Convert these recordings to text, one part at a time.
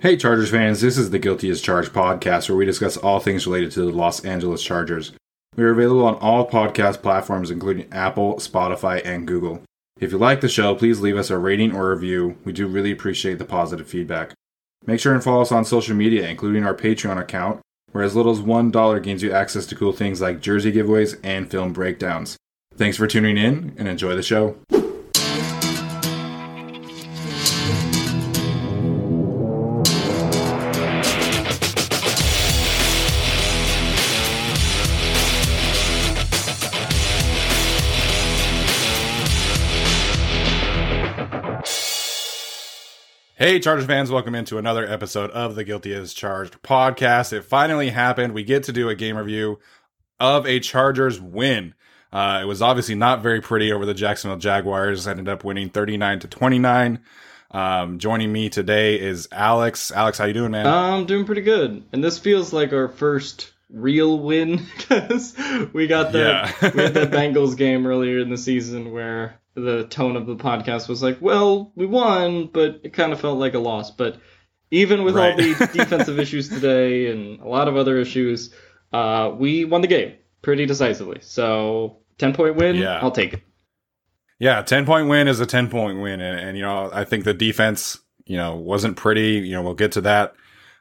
Hey, Chargers fans, this is the Guilty as Charged podcast where we discuss all things related to the Los Angeles Chargers. We are available on all podcast platforms, including Apple, Spotify, and Google. If you like the show, please leave us a rating or review. We do really appreciate the positive feedback. Make sure and follow us on social media, including our Patreon account, where as little as $1 gains you access to cool things like jersey giveaways and film breakdowns. Thanks for tuning in and enjoy the show. Hey, Chargers fans, welcome into another episode of the Guilty as Charged podcast. It finally happened. We get to do a game review of a Chargers win. Uh, it was obviously not very pretty over the Jacksonville Jaguars. Ended up winning 39 to 29. Um, joining me today is Alex. Alex, how you doing, man? I'm doing pretty good. And this feels like our first real win because we got the Yeah. we had the Bengals game earlier in the season where the tone of the podcast was like, well, we won, but it kind of felt like a loss. But even with all the defensive issues today and a lot of other issues, uh, we won the game pretty decisively. So ten point win, Yeah. I'll take it. Yeah, 10 point win is a 10 point win. And, and, you know, I think the defense, you know, wasn't pretty. You know, we'll get to that.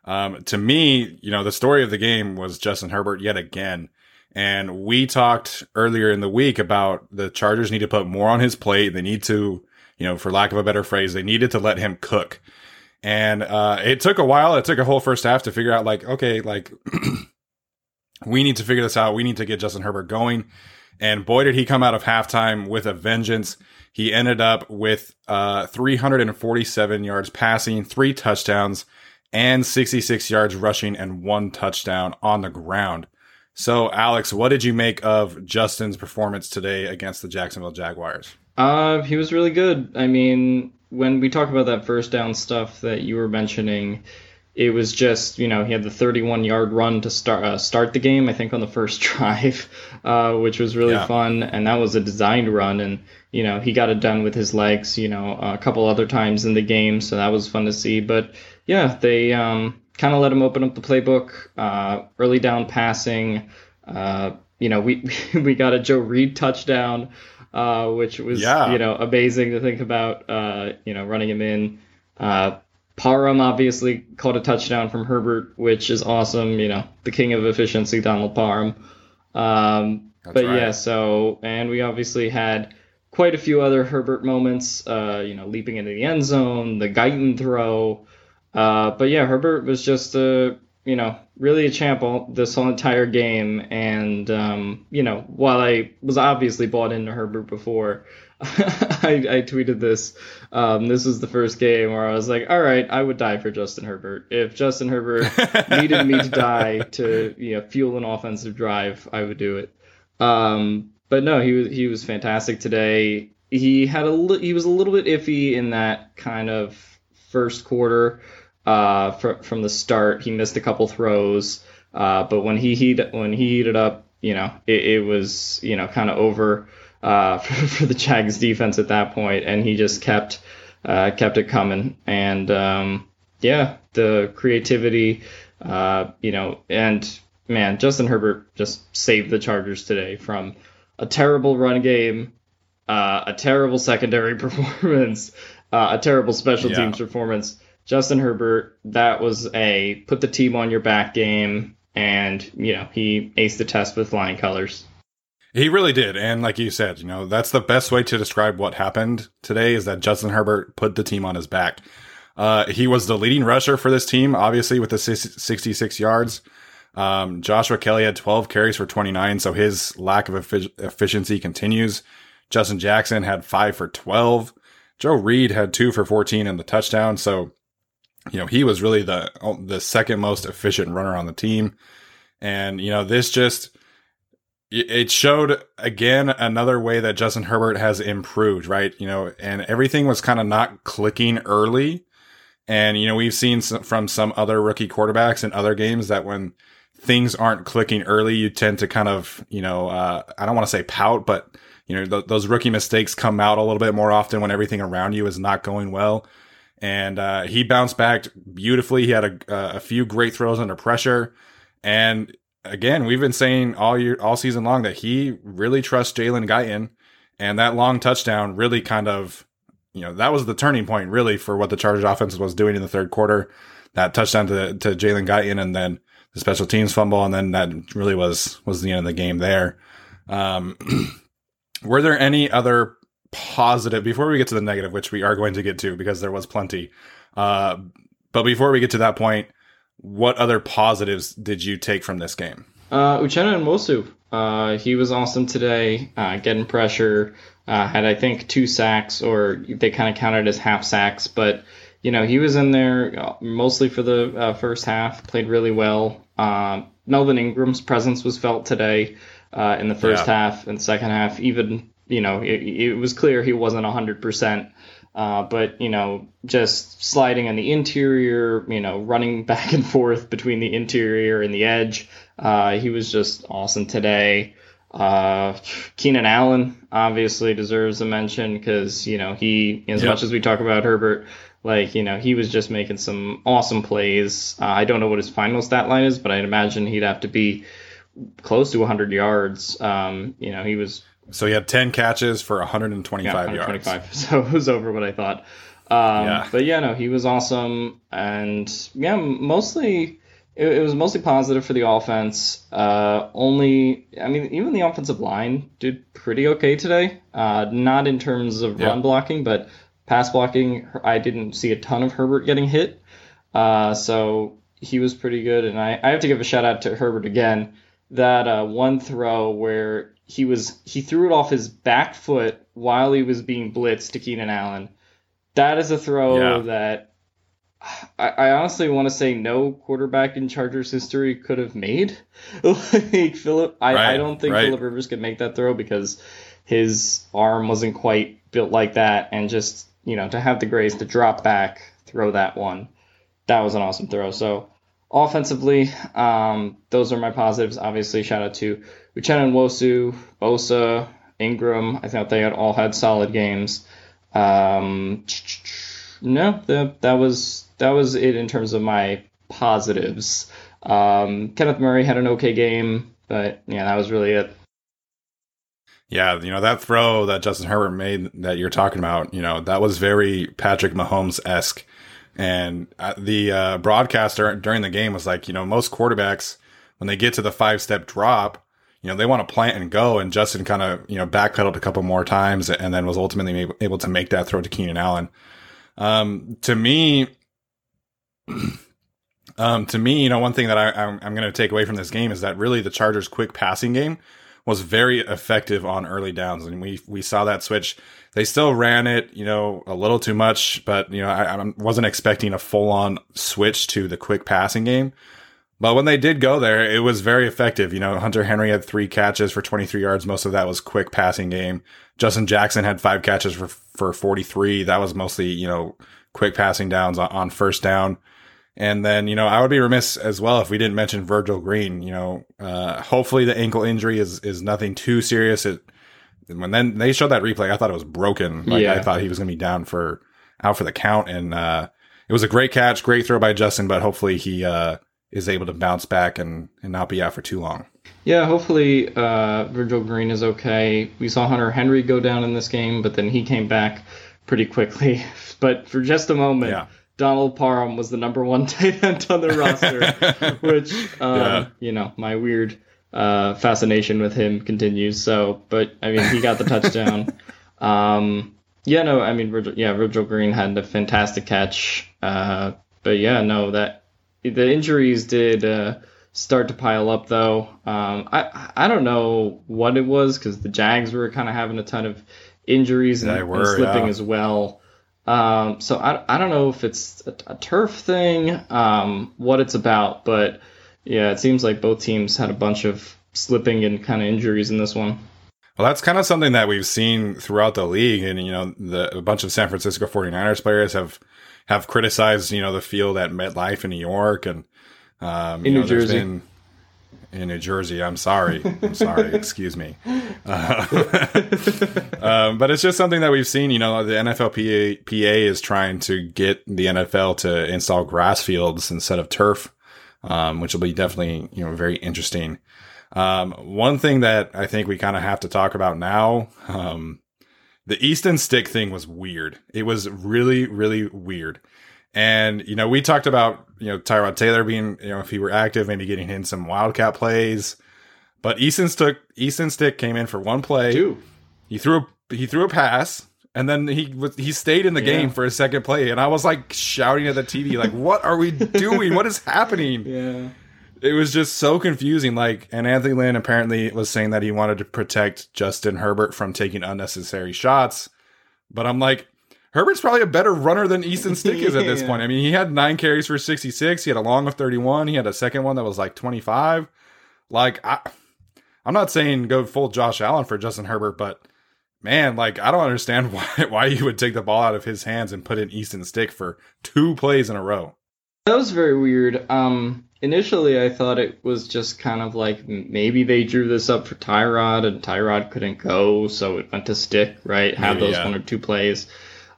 Um, to me, you know, the story of the game was Justin Herbert yet again. And we talked earlier in the week about the Chargers need to put more on his plate. They need to, you know, for lack of a better phrase, they needed to let him cook. And uh, it took a while. It took a whole first half to figure out, like, okay, like, we need to figure this out. We need to get Justin Herbert going. And boy, did he come out of halftime with a vengeance. He ended up with uh, 347 yards passing, three touchdowns, and 66 yards rushing, and one touchdown on the ground. So, Alex, what did you make of Justin's performance today against the Jacksonville Jaguars? Uh, he was really good. I mean, when we talk about that first down stuff that you were mentioning, it was just you know he had the 31 yard run to start uh, start the game. I think on the first drive, uh, which was really Yeah. fun, and that was a designed run, and you know he got it done with his legs. You know, a couple other times in the game, so that was fun to see. But yeah, they um, kind of let him open up the playbook. Uh, early down passing. Uh, you know, we we got a Joe Reed touchdown, uh, which was Yeah. you know amazing to think about. Uh, you know, running him in. Uh, Parham obviously caught a touchdown from Herbert, which is awesome. You know, the king of efficiency, Donald Parham. Um, but right. yeah, so and we obviously had quite a few other Herbert moments. Uh, you know, leaping into the end zone, the Guyton throw. Uh, but yeah, Herbert was just a you know, really a champ all this whole entire game. And um, you know, while I was obviously bought into Herbert before, I, I, tweeted this. Um, this was the first game where I was like, "All right, I would die for Justin Herbert. If Justin Herbert needed me to die to you know fuel an offensive drive, I would do it." Um, but no, he was he was fantastic today. He had a li- he was a little bit iffy in that kind of first quarter. Uh, fr- from the start, he missed a couple throws. Uh, but when he heat when he heated up, you know, it, it was you know kind of over uh, for, for, the Jags defense at that point, and he just kept uh, kept it coming. And um, yeah, the creativity, uh, you know, and man, Justin Herbert just saved the Chargers today from a terrible run game, uh, a terrible secondary performance, uh, a terrible special yeah. teams performance. Justin Herbert, that was a put the team on your back game, and you know he aced the test with flying colors. He really did. And like you said, you know, that's the best way to describe what happened today is that Justin Herbert put the team on his back. Uh, he was the leading rusher for this team, obviously, with the 66 yards. Um, Joshua Kelly had 12 carries for 29, so his lack of efficiency continues. Justin Jackson had five for 12. Joe Reed had two for 14 in the touchdown. So, you know, he was really the, the second most efficient runner on the team. And, you know, this just, it showed again another way that Justin Herbert has improved, right? You know, and everything was kind of not clicking early. And, you know, we've seen some, from some other rookie quarterbacks in other games that when things aren't clicking early, you tend to kind of, you know, uh, I don't want to say pout, but, you know, th- those rookie mistakes come out a little bit more often when everything around you is not going well. And uh, he bounced back beautifully. He had a, a few great throws under pressure. And again, we've been saying all year, all season long that he really trusts Jalen Guyton, and that long touchdown really kind of, you know, that was the turning point really for what the Chargers offense was doing in the third quarter. That touchdown to to Jalen Guyton, and then the special teams fumble, and then that really was was the end of the game there. Um, were there any other positive before we get to the negative, which we are going to get to because there was plenty. Uh, but before we get to that point, what other positives did you take from this game? Uh, Uchenna Nwosu. Uh, he was awesome today, uh, getting pressure. Uh, had I think two sacks, or they kind of counted as half sacks, but you know he was in there uh, mostly for the uh, first half. Played really well. Uh, Melvin Ingram's presence was felt today uh, in the first yeah. half and second half. Even you know it, it was clear he wasn't hundred percent. Uh, but you know, just sliding on the interior, you know, running back and forth between the interior and the edge. Uh, he was just awesome today. Uh, Keenan Allen obviously deserves a mention because you know he, as yep. much as we talk about Herbert, like you know he was just making some awesome plays. Uh, I don't know what his final stat line is, but I'd imagine he'd have to be close to 100 yards. Um, you know, he was so he had 10 catches for 125, yeah, 125 yards. So it was over what I thought. Um, yeah. But yeah, no, he was awesome. And yeah, mostly, it, it was mostly positive for the offense. Uh, only, I mean, even the offensive line did pretty okay today. Uh, not in terms of run blocking, but pass blocking, I didn't see a ton of Herbert getting hit. Uh, so he was pretty good. And I, I have to give a shout out to Herbert again. That uh, one throw where he was he threw it off his back foot while he was being blitzed to Keenan Allen. That is a throw yeah. that I, I, honestly want to say no quarterback in Chargers history could have made. like Philip, I, right, I don't think right. Philip Rivers could make that throw because his arm wasn't quite built like that, and just you know to have the grace to drop back, throw that one, that was an awesome throw. So offensively, um, those are my positives. Obviously, shout out to Uchenna Nwosu, Bosa, Ingram, I thought they had all had solid games. Um, no, the, that was that was it in terms of my positives. Um, Kenneth Murray had an okay game, but yeah, that was really it. Yeah, you know that throw that Justin Herbert made that you're talking about. You know that was very Patrick Mahomes esque, and uh, the uh, broadcaster during the game was like, you know, most quarterbacks when they get to the five step drop, you know, they want to plant and go. And Justin kind of, you know, backpedaled a couple more times and then was ultimately able to make that throw to Keenan Allen. Um, to me, Um, to me, you know, one thing that I, I'm, I'm going to take away from this game is that really the Chargers' quick passing game was very effective on early downs, and we we saw that switch. They still ran it, you know, a little too much, but you know, I, I wasn't expecting a full on switch to the quick passing game. But when they did go there, it was very effective. You know, Hunter Henry had three catches for 23 yards. Most of that was quick passing game. Justin Jackson had five catches for, for 43. That was mostly, you know, quick passing downs on, on first down. And then, you know, I would be remiss as well if we didn't mention Virgil Green. You know, uh, hopefully the ankle injury is, is nothing too serious. It, when then they showed that replay, I thought it was broken. Like Yeah. I thought he was going to be down for, out for the count. And, uh, it was a great catch, great throw by Justin, but hopefully he, uh, is able to bounce back and, and not be out for too long. Yeah, hopefully uh, Virgil Green is okay. We saw Hunter Henry go down in this game, but then he came back pretty quickly. But for just a moment, Yeah. Donald Parham was the number one tight end on the roster, which, um, Yeah. you know, my weird uh, fascination with him continues. So, but I mean, he got the touchdown. Um, yeah, no, I mean, Virgil, yeah, Virgil Green had a fantastic catch. Uh, but yeah, no, that the injuries did uh, start to pile up though. Um, I I don't know what it was because the Jags were kind of having a ton of injuries and, They and slipping yeah. as well. Um, so I, I don't know if it's a, a turf thing, um, what it's about, but yeah, it seems like both teams had a bunch of slipping and kind of injuries in this one. Well, that's kind of something that we've seen throughout the league. And, you know, the, a bunch of San Francisco 49ers players have, have criticized, you know, the field at MetLife in New York and, um, In you New know, there's Jersey. been- in New Jersey. I'm sorry. I'm sorry. Excuse me. Uh, um, but it's just something that we've seen. You know, the NFLPA PA is trying to get the NFL to install grass fields instead of turf, um, which will be definitely you know very interesting. Um, one thing that I think we kind of have to talk about now, um, the Easton Stick thing was weird. It was really, really weird. And, you know, we talked about, you know, Tyrod Taylor being, you know, if he were active, maybe getting in some wildcat plays. But Easton Stick, Easton Stick came in for one play. Two. He threw a, he threw a pass and then he was, he stayed in the Yeah. game for a second play. And I was like shouting at the TV, like, what are we doing? what is happening? Yeah. It was just so confusing. Like, and Anthony Lynn apparently was saying that he wanted to protect Justin Herbert from taking unnecessary shots. But I'm like, Herbert's probably a better runner than Easton Stick is at this Yeah. point. I mean, he had nine carries for 66. He had a long of 31. He had a second one that was like 25. Like, I, I'm not saying go full Josh Allen for Justin Herbert, but man, like, I don't understand why, why you would take the ball out of his hands and put in Easton Stick for two plays in a row. That was very weird. Um, initially, I thought it was just kind of like maybe they drew this up for Tyrod, and Tyrod couldn't go, so it went to stick, right? Have those yeah. one or two plays.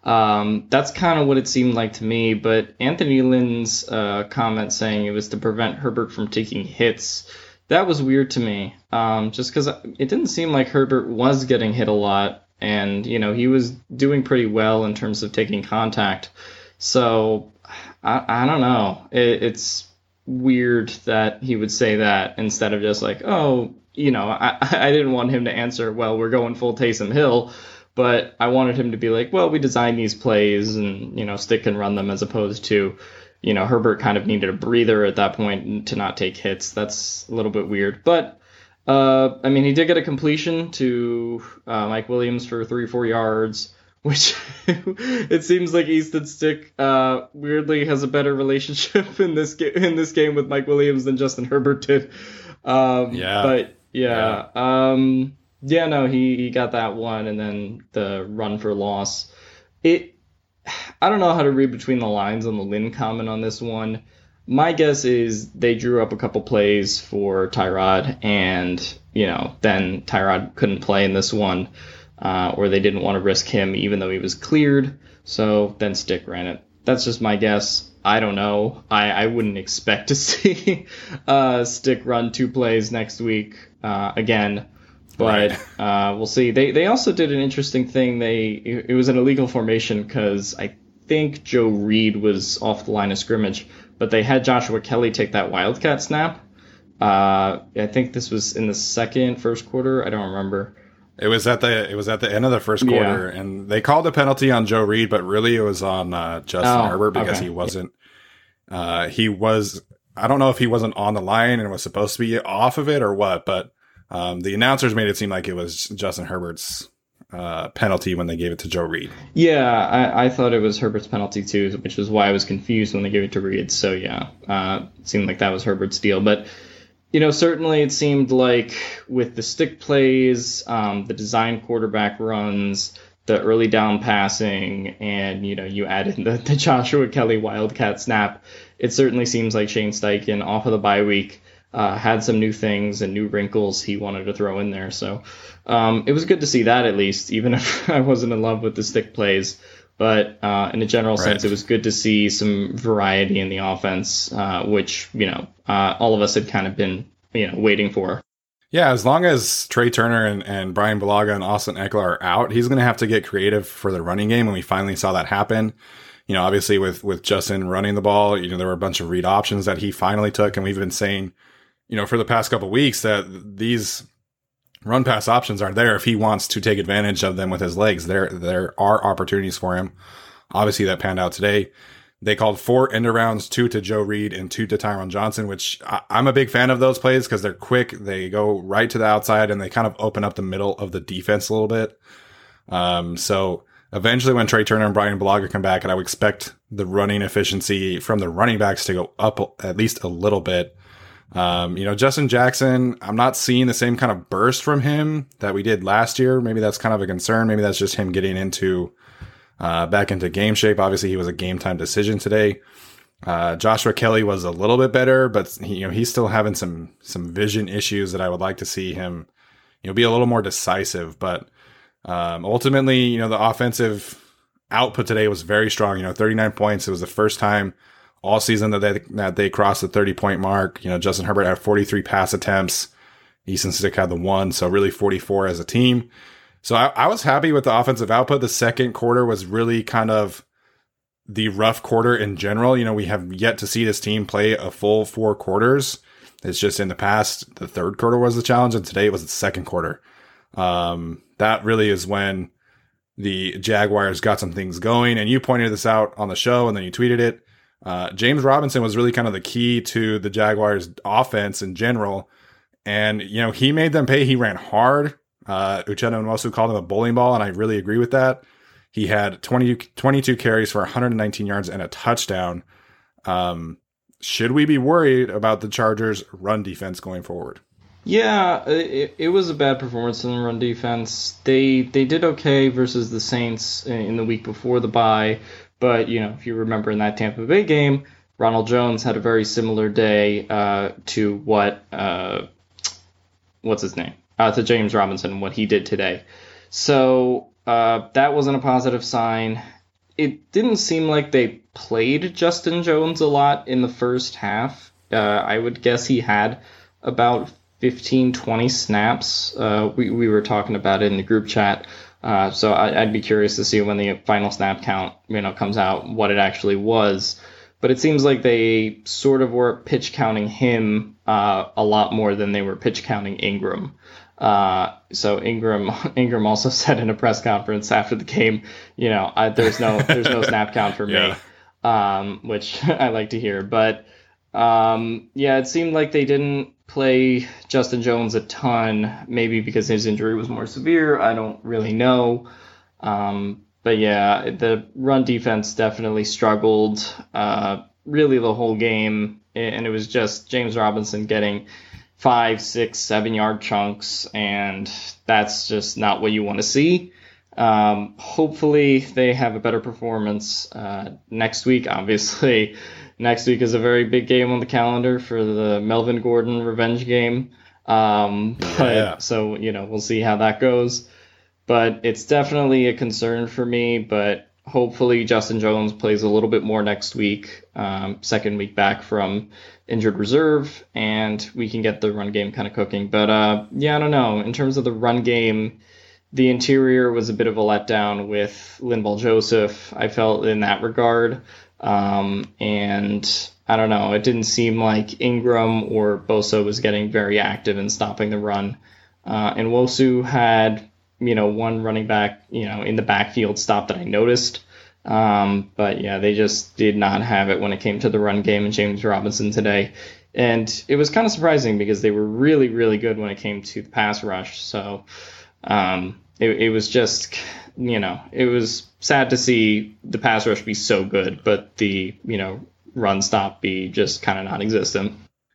Um, that's kind of what it seemed like to me. But Anthony Lynn's uh, comment saying it was to prevent Herbert from taking hits, that was weird to me. Um, just because it didn't seem like Herbert was getting hit a lot, and you know he was doing pretty well in terms of taking contact. So I, I don't know. It, it's weird that he would say that instead of just like, oh, you know, I, I didn't want him to answer, well, we're going full Taysom Hill, but I wanted him to be like, well, we designed these plays and, you know, stick and run them as opposed to, you know, Herbert kind of needed a breather at that point to not take hits. That's a little bit weird. But, uh, I mean, he did get a completion to uh, Mike Williams for three, four yards which it seems like Easton Stick uh, weirdly has a better relationship in this ga- in this game with Mike Williams than Justin Herbert did. Um, Yeah. But yeah, um, yeah, no, he he got that one, and then the run for loss. It, I don't know how to read between the lines on the Lynn comment on this one. My guess is they drew up a couple plays for Tyrod, and you know, then Tyrod couldn't play in this one uh, or they didn't want to risk him even though he was cleared. So then Stick ran it. That's just my guess. I don't know. I, I wouldn't expect to see uh, Stick run two plays next week uh, again. But uh, we'll see. They they also did an interesting thing. They it, was an illegal formation because I think Joe Reed was off the line of scrimmage, but they had Joshua Kelly take that wildcat snap. Uh, I think this was in the second, first quarter. I don't remember. It was at the it was at the end of the first Yeah. quarter, and they called a penalty on Joe Reed, but really it was on uh, Justin Oh, Herbert because okay. he wasn't Uh, he was, I don't know if he wasn't on the line and was supposed to be off of it or what, but um, the announcers made it seem like it was Justin Herbert's uh, penalty when they gave it to Joe Reed. Yeah, I, I, thought it was Herbert's penalty too, which is why I was confused when they gave it to Reed. So yeah, uh, it seemed like that was Herbert's deal. But you know, certainly it seemed like with the stick plays, um, the design quarterback runs, the early down passing, and you know, you added the, the Joshua Kelly Wildcat snap. It certainly seems like Shane Steichen off of the bye week uh, had some new things and new wrinkles he wanted to throw in there. So um, it was good to see that at least, even if I wasn't in love with the stick plays. But uh, in a general right. sense, it was good to see some variety in the offense, uh, which you know uh, all of us had kind of been you know waiting for. Yeah, as long as Trai Turner and, and Bryan Bulaga and Austin Ekeler are out, he's going to have to get creative for the running game, and we finally saw that happen. You know, obviously with with Justin running the ball, you know there were a bunch of read options that he finally took, and we've been saying you know, for the past couple weeks that these run pass options are there if he wants to take advantage of them with his legs. There, there are opportunities for him. Obviously, that panned out today. They called four end arounds, two to Joe Reed and two to Tyron Johnson, which I, am a big fan of those plays because they're quick. They go right to the outside and they kind of open up the middle of the defense a little bit. Um, so eventually when Trai Turner and Bryan Bulaga come back, and I would expect the running efficiency from the running backs to go up at least a little bit. Um, you know, Justin Jackson, I'm not seeing the same kind of burst from him that we did last year. Maybe that's kind of a concern. Maybe that's just him getting into uh, back into game shape. Obviously, he was a game time decision today. Uh, Joshua Kelly was a little bit better, but he, you know he's still having some some vision issues that I would like to see him, you know, be a little more decisive. But um, ultimately, you know, the offensive output today was very strong. You know, 39 points. It was the first time all season that they that they crossed the 30 point mark. You know, Justin Herbert had 43 pass attempts. Easton Stick had the one, so really 44 as a team. So I, I was happy with the offensive output. The second quarter was really kind of the rough quarter in general. You know, we have yet to see this team play a full four quarters. It's just in the past, the third quarter was the challenge, and today it was the second quarter. Um, that really is when the Jaguars got some things going. And you pointed this out on the show, and then you tweeted it. Uh, James Robinson was really kind of the key to the Jaguars' offense in general. And, you know, he made them pay. He ran hard. Uh, Uchenna Nwosu called him a bowling ball, and I really agree with that. He had 20, 22 carries for 119 yards and a touchdown. Um, should we be worried about the Chargers' run defense going forward? Yeah, it, it was a bad performance in the run defense. They they did okay versus the Saints in the week before the bye, but you know, if you remember in that Tampa Bay game, Ronald Jones had a very similar day uh, to what uh, what's his name uh, to James Robinson what he did today. So uh, that wasn't a positive sign. It didn't seem like they played Justin Jones a lot in the first half. Uh, I would guess he had about 15, 20 snaps. Uh, we, we were talking about it in the group chat. Uh, so I, would be curious to see when the final snap count, you know, comes out what it actually was. But it seems like they sort of were pitch counting him uh, a lot more than they were pitch counting Ingram. Uh, so Ingram Ingram also said in a press conference after the game, you know, I, there's no there's no snap count for yeah. me, um, which I like to hear. But um, yeah, it seemed like they didn't play Justin Jones a ton, maybe because his injury was more severe. I don't really know. Um, but yeah, the run defense definitely struggled uh, really the whole game. And it was just James Robinson getting five, six, seven yard chunks. And that's just not what you want to see. Um, hopefully, they have a better performance uh, next week. Obviously, next week is a very big game on the calendar for the Melvin Gordon revenge game. Um, but yeah. so you know we'll see how that goes. But it's definitely a concern for me. But hopefully Justin Jones plays a little bit more next week, um, second week back from injured reserve, and we can get the run game kind of cooking. But uh, yeah, I don't know. In terms of the run game, the interior was a bit of a letdown with Linval Joseph. I felt in that regard. Um, and I don't know, it didn't seem like Ingram or Bosa was getting very active in stopping the run. Uh, and Nwosu had, you know, one running back, you know, in the backfield stop that I noticed. Um, but yeah, they just did not have it when it came to the run game and James Robinson today. And it was kind of surprising because they were really, really good when it came to the pass rush. So um, it, it was just, you know, it was sad to see the pass rush be so good, but the, you know, run stop be just kind of non existent.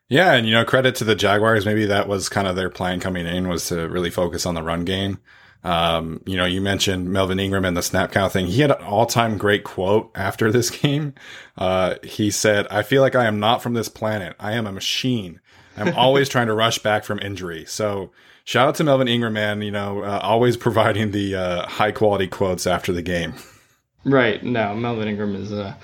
Yeah, and you know, credit to the Jaguars. Maybe that was kind of their plan coming in was to really focus on the run game. Um, you know, you mentioned Melvin Ingram and the snap count thing. He had an all time great quote after this game. Uh, he said, I feel like I am not from this planet. I am a machine. I'm always trying to rush back from injury. So shout out to Melvin Ingram, man, you know, uh, always providing the uh, high quality quotes after the game. Right. No, Melvin Ingram is uh,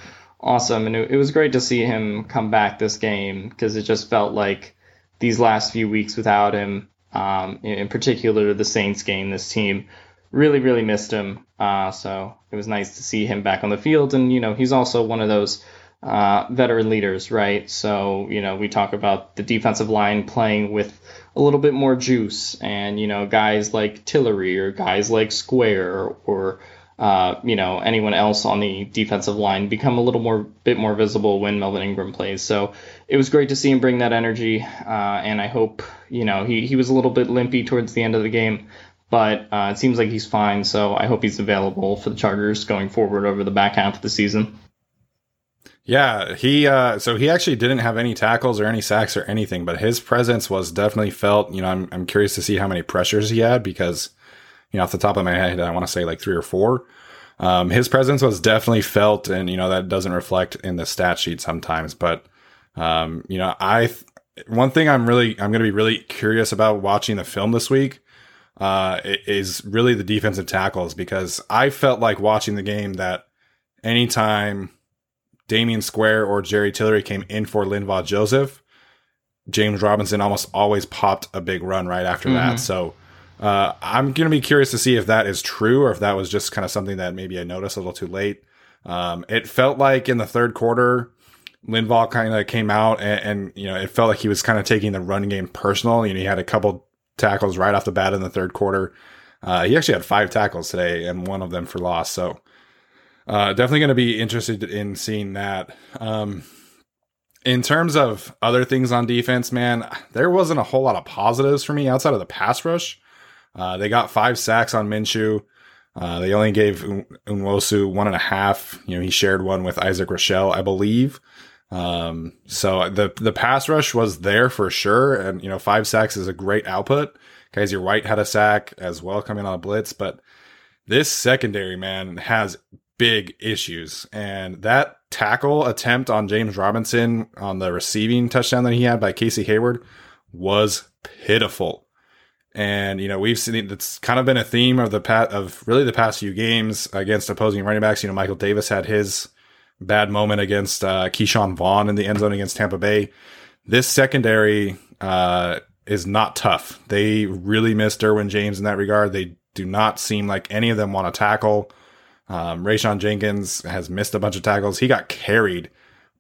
awesome. And it, it was great to see him come back this game because it just felt like these last few weeks without him, um, in particular the Saints game, this team really, really missed him. Uh, so it was nice to see him back on the field. And, you know, he's also one of those uh, veteran leaders, right? So, you know, we talk about the defensive line playing with a little bit more juice and, you know, guys like Tillery or guys like Square or, uh, you know, anyone else on the defensive line become a little more bit more visible when Melvin Ingram plays. So it was great to see him bring that energy, uh, and I hope you know he he was a little bit limpy towards the end of the game, but uh, it seems like he's fine. So I hope he's available for the Chargers going forward over the back half of the season. Yeah, he uh, so he actually didn't have any tackles or any sacks or anything, but his presence was definitely felt. You know, I'm I'm curious to see how many pressures he had because you know, off the top of my head, I want to say like three or four. Um, his presence was definitely felt, and you know that doesn't reflect in the stat sheet sometimes. But um, you know, I th- one thing I'm really I'm going to be really curious about watching the film this week uh, is really the defensive tackles because I felt like watching the game that anytime Damion Square or Jerry Tillery came in for Linval Joseph, James Robinson almost always popped a big run right after mm-hmm. that. So uh, I'm going to be curious to see if that is true or if that was just kind of something that maybe I noticed a little too late. Um, it felt like in the third quarter, Linval kind of came out and, and, you know, it felt like he was kind of taking the run game personal. You know, he had a couple tackles right off the bat in the third quarter. Uh, he actually had five tackles today and one of them for loss. So, uh, definitely going to be interested in seeing that. Um, in terms of other things on defense, man, there wasn't a whole lot of positives for me outside of the pass rush. Uh, they got five sacks on Minshew. Uh, they only gave Nwosu one and a half. You know, he shared one with Isaac Rochell, I believe. Um, so the the pass rush was there for sure, and you know, five sacks is a great output. Kyzir White had a sack as well coming on a blitz, but this secondary man has big issues, and that tackle attempt on James Robinson on the receiving touchdown that he had by Casey Hayward was pitiful. And you know we've seen it's kind of been a theme of the pat of really the past few games against opposing running backs. You know Michael Davis had his bad moment against uh, Ke'Shawn Vaughn in the end zone against Tampa Bay. This secondary uh, is not tough. They really miss Derwin James in that regard. They do not seem like any of them want to tackle. Um, Rayshawn Jenkins has missed a bunch of tackles. He got carried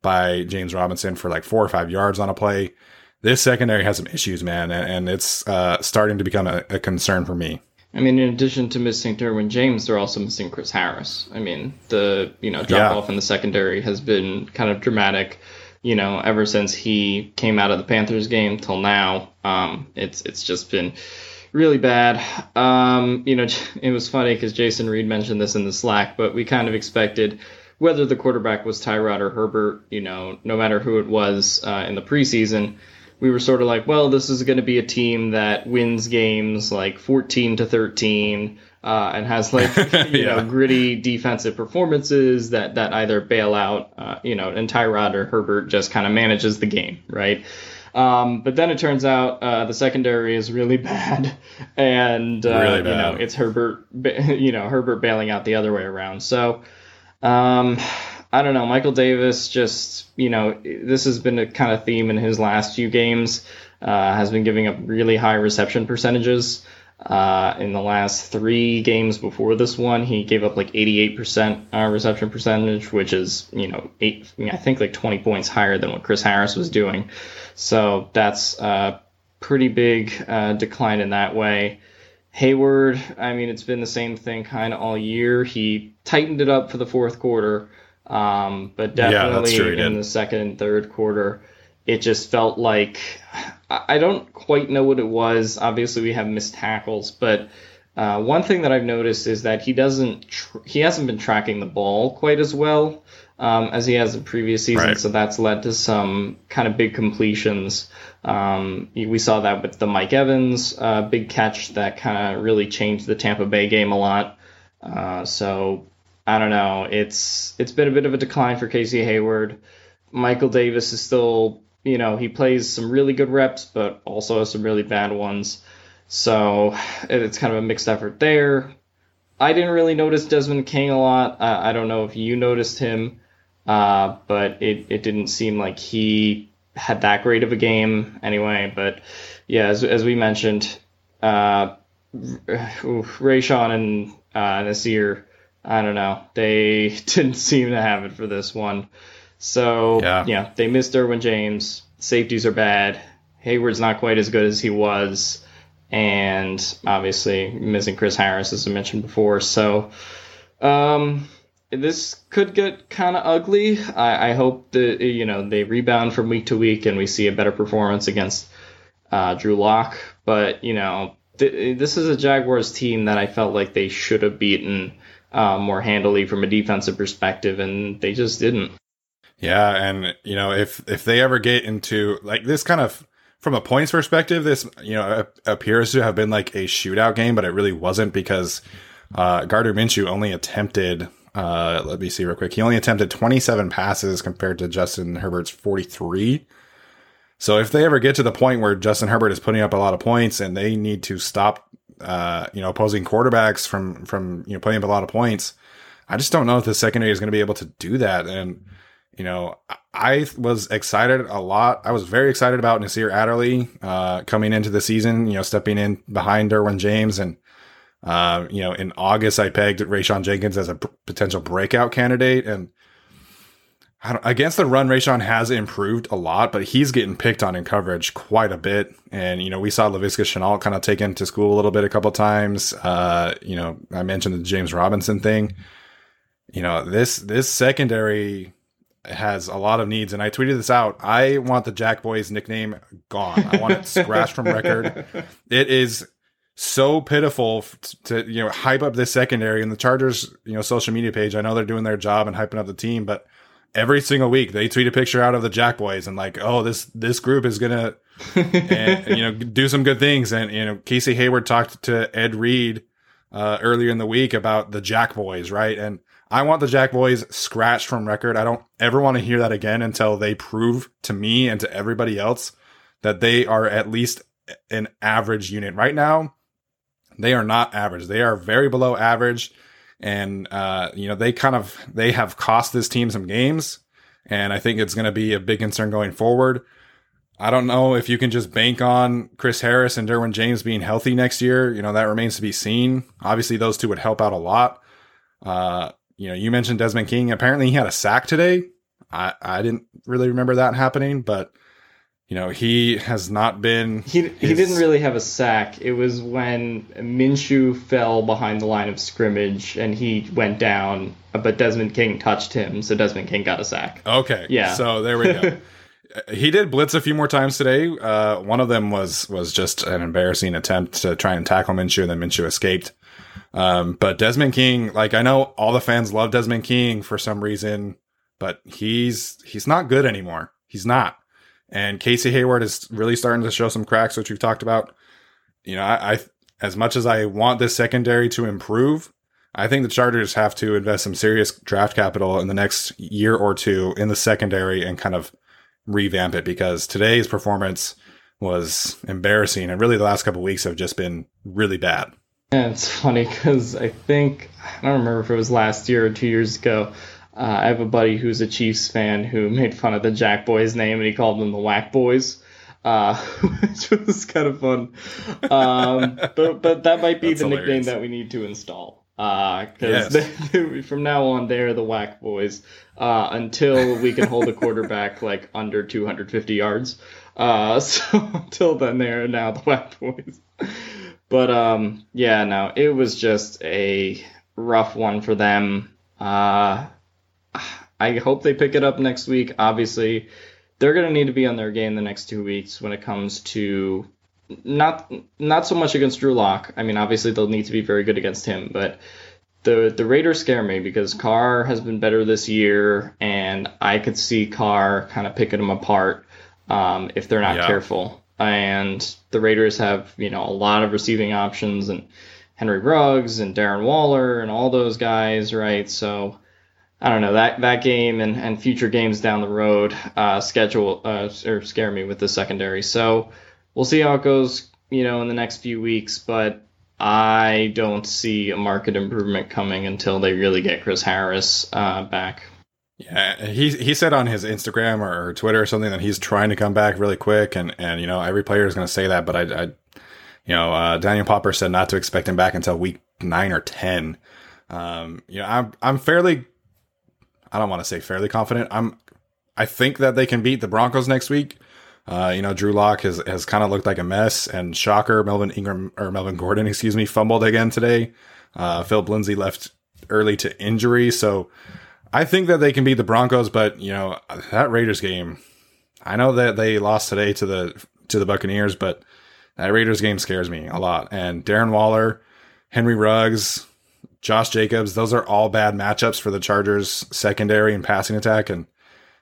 by James Robinson for like four or five yards on a play this secondary has some issues, man, and, and it's uh, starting to become a, a, concern for me. I mean, in addition to missing Derwin James, they're also missing Chris Harris. I mean, the you know drop yeah. off in the secondary has been kind of dramatic. You know, ever since he came out of the Panthers game till now, um, it's it's just been really bad. Um, you know, it was funny because Jason Reed mentioned this in the Slack, but we kind of expected whether the quarterback was Tyrod or Herbert, you know, no matter who it was uh, in the preseason, we were sort of like, well, this is going to be a team that wins games like 14 to 13 uh, and has like you yeah. know gritty defensive performances that that either bail out, uh, you know, and Tyrod or Herbert just kind of manages the game, right? Um, but then it turns out uh, the secondary is really bad, and uh, really bad. you know it's Herbert, you know Herbert bailing out the other way around. So. Um, I don't know. Michael Davis just, you know, this has been a kind of theme in his last few games. Uh, has been giving up really high reception percentages. Uh, in the last three games before this one, he gave up like 88% uh, reception percentage, which is, you know, eight, I think like 20 points higher than what Chris Harris was doing. So that's a pretty big uh, decline in that way. Hayward, I mean, it's been the same thing kind of all year. He tightened it up for the fourth quarter, um, but definitely yeah, in the second and third quarter, it just felt like I don't quite know what it was. Obviously, we have missed tackles, but uh, one thing that I've noticed is that he doesn't tr- he hasn't been tracking the ball quite as well um, as he has in previous seasons. Right. So that's led to some kind of big completions. Um, we saw that with the Mike Evans uh, big catch that kind of really changed the Tampa Bay game a lot. Uh, so I don't know. It's it's been a bit of a decline for Casey Hayward. Michael Davis is still, you know, he plays some really good reps, but also some really bad ones. So it's kind of a mixed effort there. I didn't really notice Desmond King a lot. I don't know if you noticed him, uh, but it, it didn't seem like he had that great of a game anyway. But yeah, as, as we mentioned, uh, Rayshawn and uh, Nasir, I don't know, they didn't seem to have it for this one. So yeah, yeah they missed Derwin James. Safeties are bad. Hayward's not quite as good as he was, and obviously missing Chris Harris, as I mentioned before. So um, this could get kind of ugly. I, I, hope that you know they rebound from week to week and we see a better performance against uh, Drew Lock. But you know, th- this is a Jaguars team that I felt like they should have beaten uh, more handily from a defensive perspective, and they just didn't. Yeah, and you know, if if they ever get into like this kind of from a points perspective, this you know appears to have been like a shootout game, but it really wasn't because uh, Gardner Minshew only attempted uh, let me see real quick. He only attempted 27 passes compared to Justin Herbert's 43. So if they ever get to the point where Justin Herbert is putting up a lot of points and they need to stop, uh, you know, opposing quarterbacks from from you know putting up a lot of points, I just don't know if the secondary is going to be able to do that. And you know, I was excited a lot. I was very excited about Nasir Adderley uh, coming into the season. You know, stepping in behind Derwin James and uh, you know, in August, I pegged Rayshawn Jenkins as a p- potential breakout candidate. And against the run, Rayshawn has improved a lot, but he's getting picked on in coverage quite a bit. And, you know, we saw Laviska Shenault kind of taken to school a little bit a couple times. Uh, you know, I mentioned the James Robinson thing. You know, this, this secondary has a lot of needs. And I tweeted this out. I want the Jack Boys nickname gone. I want it scratched from record. It is so pitiful to you know hype up this secondary and the Chargers you know social media page. I know they're doing their job and hyping up the team, but every single week they tweet a picture out of the Jack Boys and like, oh this this group is gonna and, you know do some good things. And you know Casey Hayward talked to Ed Reed uh, earlier in the week about the Jack Boys, right? And I want the Jack Boys scratched from record. I don't ever want to hear that again until they prove to me and to everybody else that they are at least an average unit. Right now, they are not average. They are very below average. And, uh, you know, they kind of, they have cost this team some games. And I think it's going to be a big concern going forward. I don't know if you can just bank on Chris Harris and Derwin James being healthy next year. You know, that remains to be seen. Obviously, those two would help out a lot. Uh, you know, you mentioned Desmond King. Apparently, he had a sack today. I, I didn't really remember that happening, but you know, he has not been. He, his... he didn't really have a sack. It was when Minshew fell behind the line of scrimmage and he went down, but Desmond King touched him, so Desmond King got a sack. Okay. Yeah. So there we go. he did blitz a few more times today. Uh, one of them was was just an embarrassing attempt to try and tackle Minshew, and then Minshew escaped. Um, but Desmond King, like I know all the fans love Desmond King for some reason, but he's he's not good anymore. He's not. And Casey Hayward is really starting to show some cracks, which we've talked about. You know, I, I as much as I want this secondary to improve, I think the Chargers have to invest some serious draft capital in the next year or two in the secondary and kind of revamp it because today's performance was embarrassing and really the last couple weeks have just been really bad. Yeah, it's funny because I think I don't remember if it was last year or two years ago. Uh, I have a buddy who's a Chiefs fan who made fun of the Jack Boys name and he called them the Whack Boys, uh, which was kind of fun. Um, but but that might be That's the hilarious. nickname that we need to install because uh, yes. from now on they're the Whack Boys uh, until we can hold a quarterback like under 250 yards. Uh, so until then, they're now the Whack Boys. But um, yeah, no, it was just a rough one for them. Uh, I hope they pick it up next week. Obviously, they're going to need to be on their game the next two weeks when it comes to not not so much against Drew Lock. I mean, obviously they'll need to be very good against him, but the the Raiders scare me because Carr has been better this year, and I could see Carr kind of picking them apart um, if they're not yeah. careful. And the Raiders have you know a lot of receiving options and Henry Ruggs and Darren Waller and all those guys, right? So I don't know that that game and, and future games down the road uh, schedule uh, or scare me with the secondary. So we'll see how it goes, you know, in the next few weeks. But I don't see a market improvement coming until they really get Chris Harris uh, back. Yeah, he he said on his Instagram or Twitter or something that he's trying to come back really quick, and and you know every player is going to say that, but I, I you know uh, Daniel Popper said not to expect him back until week nine or ten. Um, you know, I'm I'm fairly, I don't want to say fairly confident. I'm I think that they can beat the Broncos next week. Uh, you know, Drew Lock has, has kind of looked like a mess, and shocker, Melvin Ingram or Melvin Gordon, excuse me, fumbled again today. Uh, Philip Lindsay left early to injury, so I think that they can beat the Broncos. But you know, that Raiders game, I know that they lost today to the to the Buccaneers, but that Raiders game scares me a lot. And Darren Waller, Henry Ruggs, Josh Jacobs, those are all bad matchups for the Chargers secondary and passing attack, and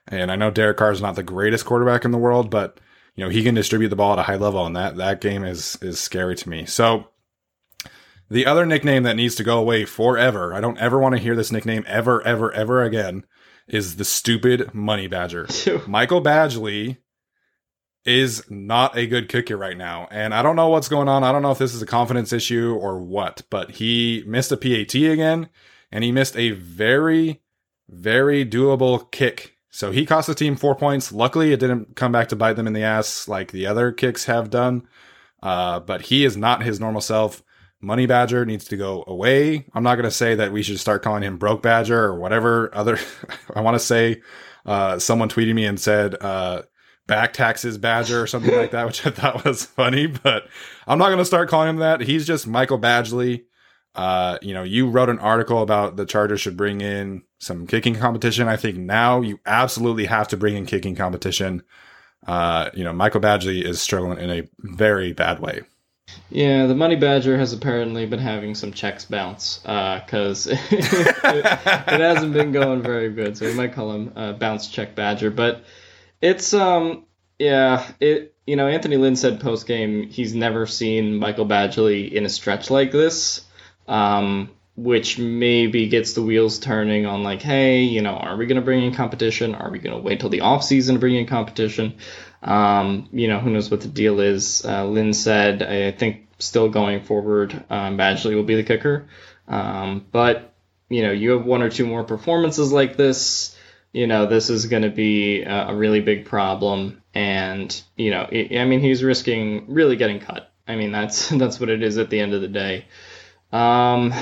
and I know Derek Carr is not the greatest quarterback in the world, but you know he can distribute the ball at a high level, and that that game is is scary to me. So the other nickname that needs to go away forever, I don't ever want to hear this nickname ever, ever, ever again, is the stupid money badger. Michael Badgley is not a good kicker right now. And I don't know what's going on. I don't know if this is a confidence issue or what, but he missed a PAT again and he missed a very, very doable kick so he cost the team four points. Luckily, it didn't come back to bite them in the ass like the other kicks have done. Uh, but he is not his normal self. Money Badger needs to go away. I'm not going to say that we should start calling him Broke Badger or whatever other. I want to say uh, someone tweeted me and said uh, back taxes Badger or something like that, which I thought was funny. But I'm not going to start calling him that. He's just Michael Badgley. Uh, you know, you wrote an article about the Chargers should bring in some kicking competition. I think now you absolutely have to bring in kicking competition. Uh, you know, Michael Badgley is struggling in a very bad way. Yeah, the Money Badger has apparently been having some checks bounce because uh, it, it, hasn't been going very good. So we might call him uh, Bounce Check Badger. But it's um yeah it you know Anthony Lynn said post game he's never seen Michael Badgley in a stretch like this um, which maybe gets the wheels turning on like, hey, you know, are we going to bring in competition? Are we going to wait till the off season to bring in competition? Um, you know, who knows what the deal is? Uh, Lynn said, I think still going forward, um, Badgley will be the kicker. Um, but you know, you have one or two more performances like this. You know, this is going to be a, really big problem, and you know, it, I mean, he's risking really getting cut. I mean, that's that's what it is at the end of the day. Um,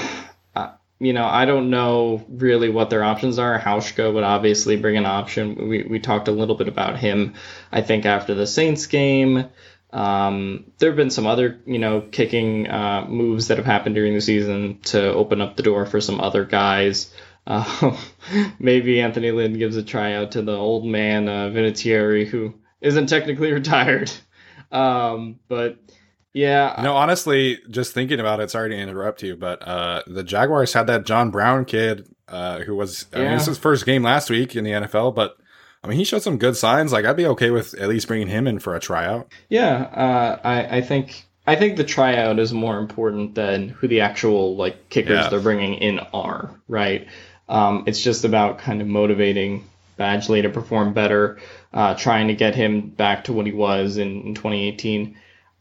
you know, I don't know really what their options are. Hauschka would obviously bring an option. We, we talked a little bit about him, I think, after the Saints game. Um, there have been some other, you know, kicking uh, moves that have happened during the season to open up the door for some other guys. Uh, maybe Anthony Lynn gives a tryout to the old man uh, Vinatieri, who isn't technically retired. Um, but yeah. No, honestly, just thinking about it, sorry to interrupt you, but uh, the Jaguars had that John Brown kid uh, who was, I mean, this is his first game last week in the NFL, but I mean, he showed some good signs. Like, I'd be okay with at least bringing him in for a tryout. Yeah, uh, I, I think. I think the tryout is more important than who the actual like kickers yeah. they're bringing in are, right? Um, it's just about kind of motivating Badgley to perform better, uh, trying to get him back to what he was in, in 2018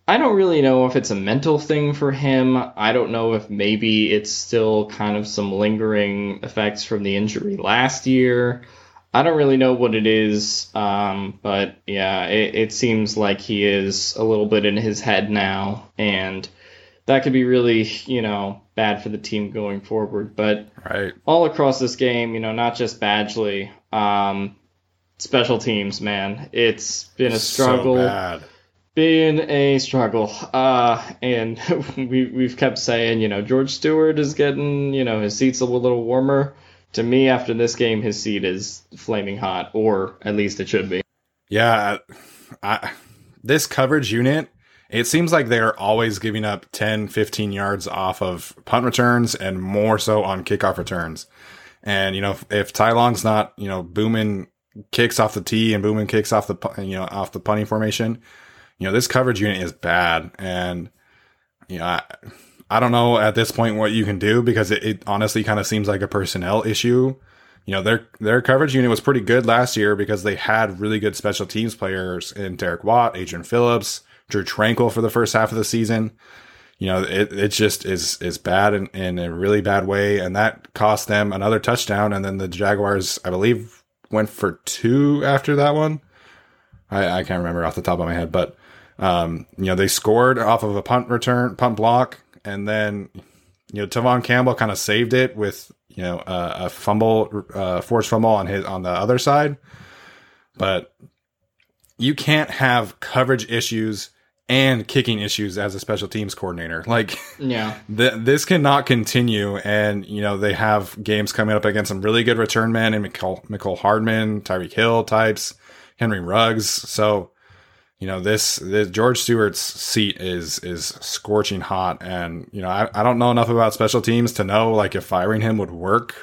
I don't really know if it's a mental thing for him. I don't know if maybe it's still kind of some lingering effects from the injury last year. I don't really know what it is, um, but yeah, it, it seems like he is a little bit in his head now, and that could be really, you know, bad for the team going forward. But right. all across this game, you know, not just Badgley, um, special teams, man, it's been a struggle. So been a struggle. Uh, and we, we've kept saying, you know, George Stewart is getting, you know, his seat's a little warmer. To me, after this game, his seat is flaming hot, or at least it should be. Yeah. I, this coverage unit, it seems like they're always giving up 10, 15 yards off of punt returns and more so on kickoff returns. And, you know, if, if Ty Long's not, you know, booming kicks off the tee and booming kicks off the, you know, off the punting formation, you know, this coverage unit is bad. And, you know, I, I don't know at this point what you can do because it, it honestly kind of seems like a personnel issue. You know, their their coverage unit was pretty good last year because they had really good special teams players in Derek Watt, Adrian Phillips, Drue Tranquill for the first half of the season. You know, it, it just is is bad in, in a really bad way, and that cost them another touchdown. And then the Jaguars, I believe, went for two after that one. I, I can't remember off the top of my head, but um, you know, they scored off of a punt return, punt block, and then you know Tevaughn Campbell kind of saved it with you know a fumble, uh, forced fumble on his on the other side. But you can't have coverage issues and kicking issues as a special teams coordinator. Like, yeah, th- this cannot continue. And you know they have games coming up against some really good return men and Mecole Hardman, Tyreek Hill types, Henry Ruggs. So you know this, this George Stewart's seat is is scorching hot, and you know I, I don't know enough about special teams to know like if firing him would work,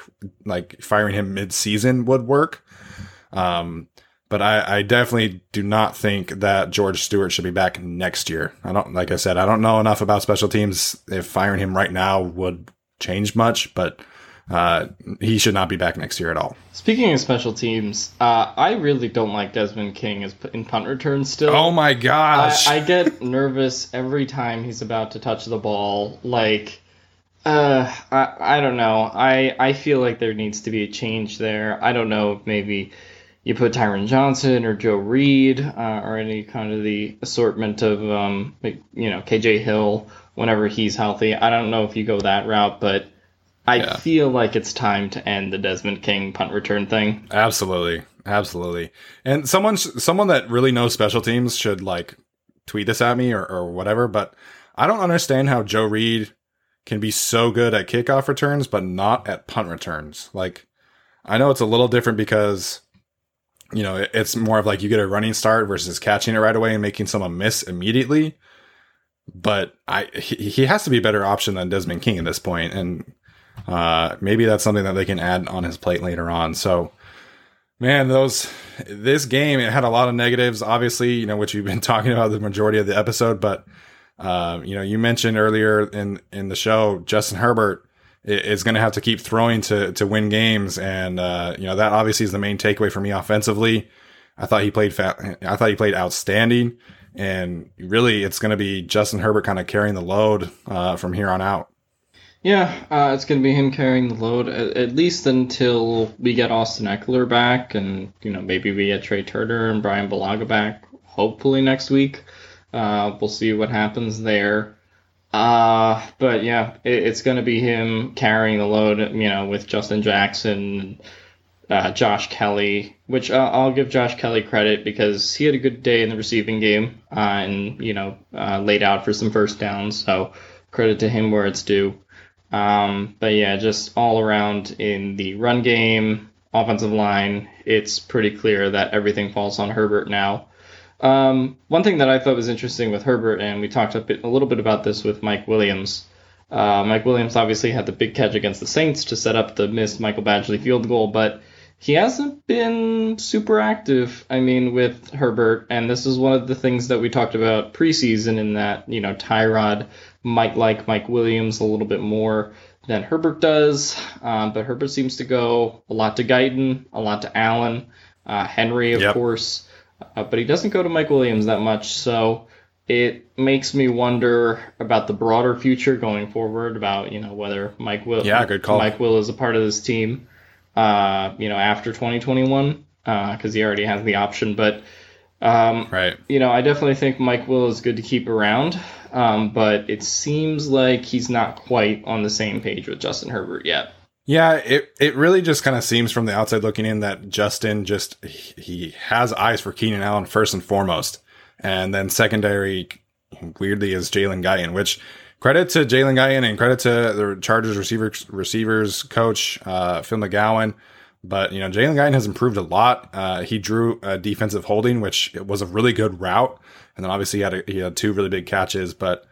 like firing him mid season would work. Um, but I, I definitely do not think that George Stewart should be back next year. I don't like I said I don't know enough about special teams if firing him right now would change much, but uh, he should not be back next year at all. Speaking of special teams, uh, I really don't like Desmond King as in punt return still. Oh my gosh! I, I get nervous every time he's about to touch the ball. Like, uh, I I don't know. I I feel like there needs to be a change there. I don't know if maybe you put Tyron Johnson or Joe Reed uh, or any kind of the assortment of um, you know KJ Hill whenever he's healthy. I don't know if you go that route, but I yeah. feel like it's time to end the Desmond King punt return thing. Absolutely, absolutely. And someone, someone that really knows special teams should like tweet this at me or, or whatever. But I don't understand how Joe Reed can be so good at kickoff returns, but not at punt returns. Like, I know it's a little different because you know it's more of like you get a running start versus catching it right away and making someone miss immediately. But I he, he has to be a better option than Desmond King at this point, and uh, maybe that's something that they can add on his plate later on. So, man, those this game it had a lot of negatives, obviously, you know, which we've been talking about the majority of the episode. But uh, you know, you mentioned earlier in in the show, Justin Herbert is going to have to keep throwing to to win games, and uh, you know that obviously is the main takeaway for me offensively. I thought he played fa- I thought he played outstanding, and really, it's going to be Justin Herbert kind of carrying the load uh, from here on out. Yeah, uh, it's going to be him carrying the load at, at, least until we get Austin Ekeler back, and you know maybe we get Trai Turner and Bryan Bulaga back. Hopefully next week. Uh, we'll see what happens there. Uh, but yeah, it, it's going to be him carrying the load. You know, with Justin Jackson, uh, Josh Kelley, which uh, I'll give Josh Kelley credit because he had a good day in the receiving game uh, and you know uh, laid out for some first downs. So credit to him where it's due. Um, but yeah, just all around in the run game, offensive line, it's pretty clear that everything falls on Herbert now. Um, one thing that I thought was interesting with Herbert, and we talked a, bit, a little bit about this with Mike Williams. Uh, Mike Williams obviously had the big catch against the Saints to set up the missed Michael Badgley field goal, but he hasn't been super active. I mean, with Herbert, and this is one of the things that we talked about preseason in that you know Tyrod might like Mike Williams a little bit more than Herbert does, um, but Herbert seems to go a lot to Guyton, a lot to Allen, uh, Henry, of yep. course, uh, but he doesn't go to Mike Williams that much. So it makes me wonder about the broader future going forward, about you know whether Mike Will, yeah, good call. Mike Will is a part of this team, uh, you know, after 2021, because uh, he already has the option, but. Um, right. You know, I definitely think Mike Will is good to keep around um, but it seems like he's not quite on the same page with Justin Herbert yet. Yeah, it it really just kind of seems from the outside looking in that Justin just he has eyes for Keenan Allen first and foremost. and then secondary weirdly is Jalen Guyton, which credit to Jalen Guyton and credit to the Chargers receivers receivers coach uh, Phil McGeoghan. But you know, Jalen Guyton has improved a lot. Uh, he drew a defensive holding, which was a really good route, and then obviously he had a, he had two really big catches. But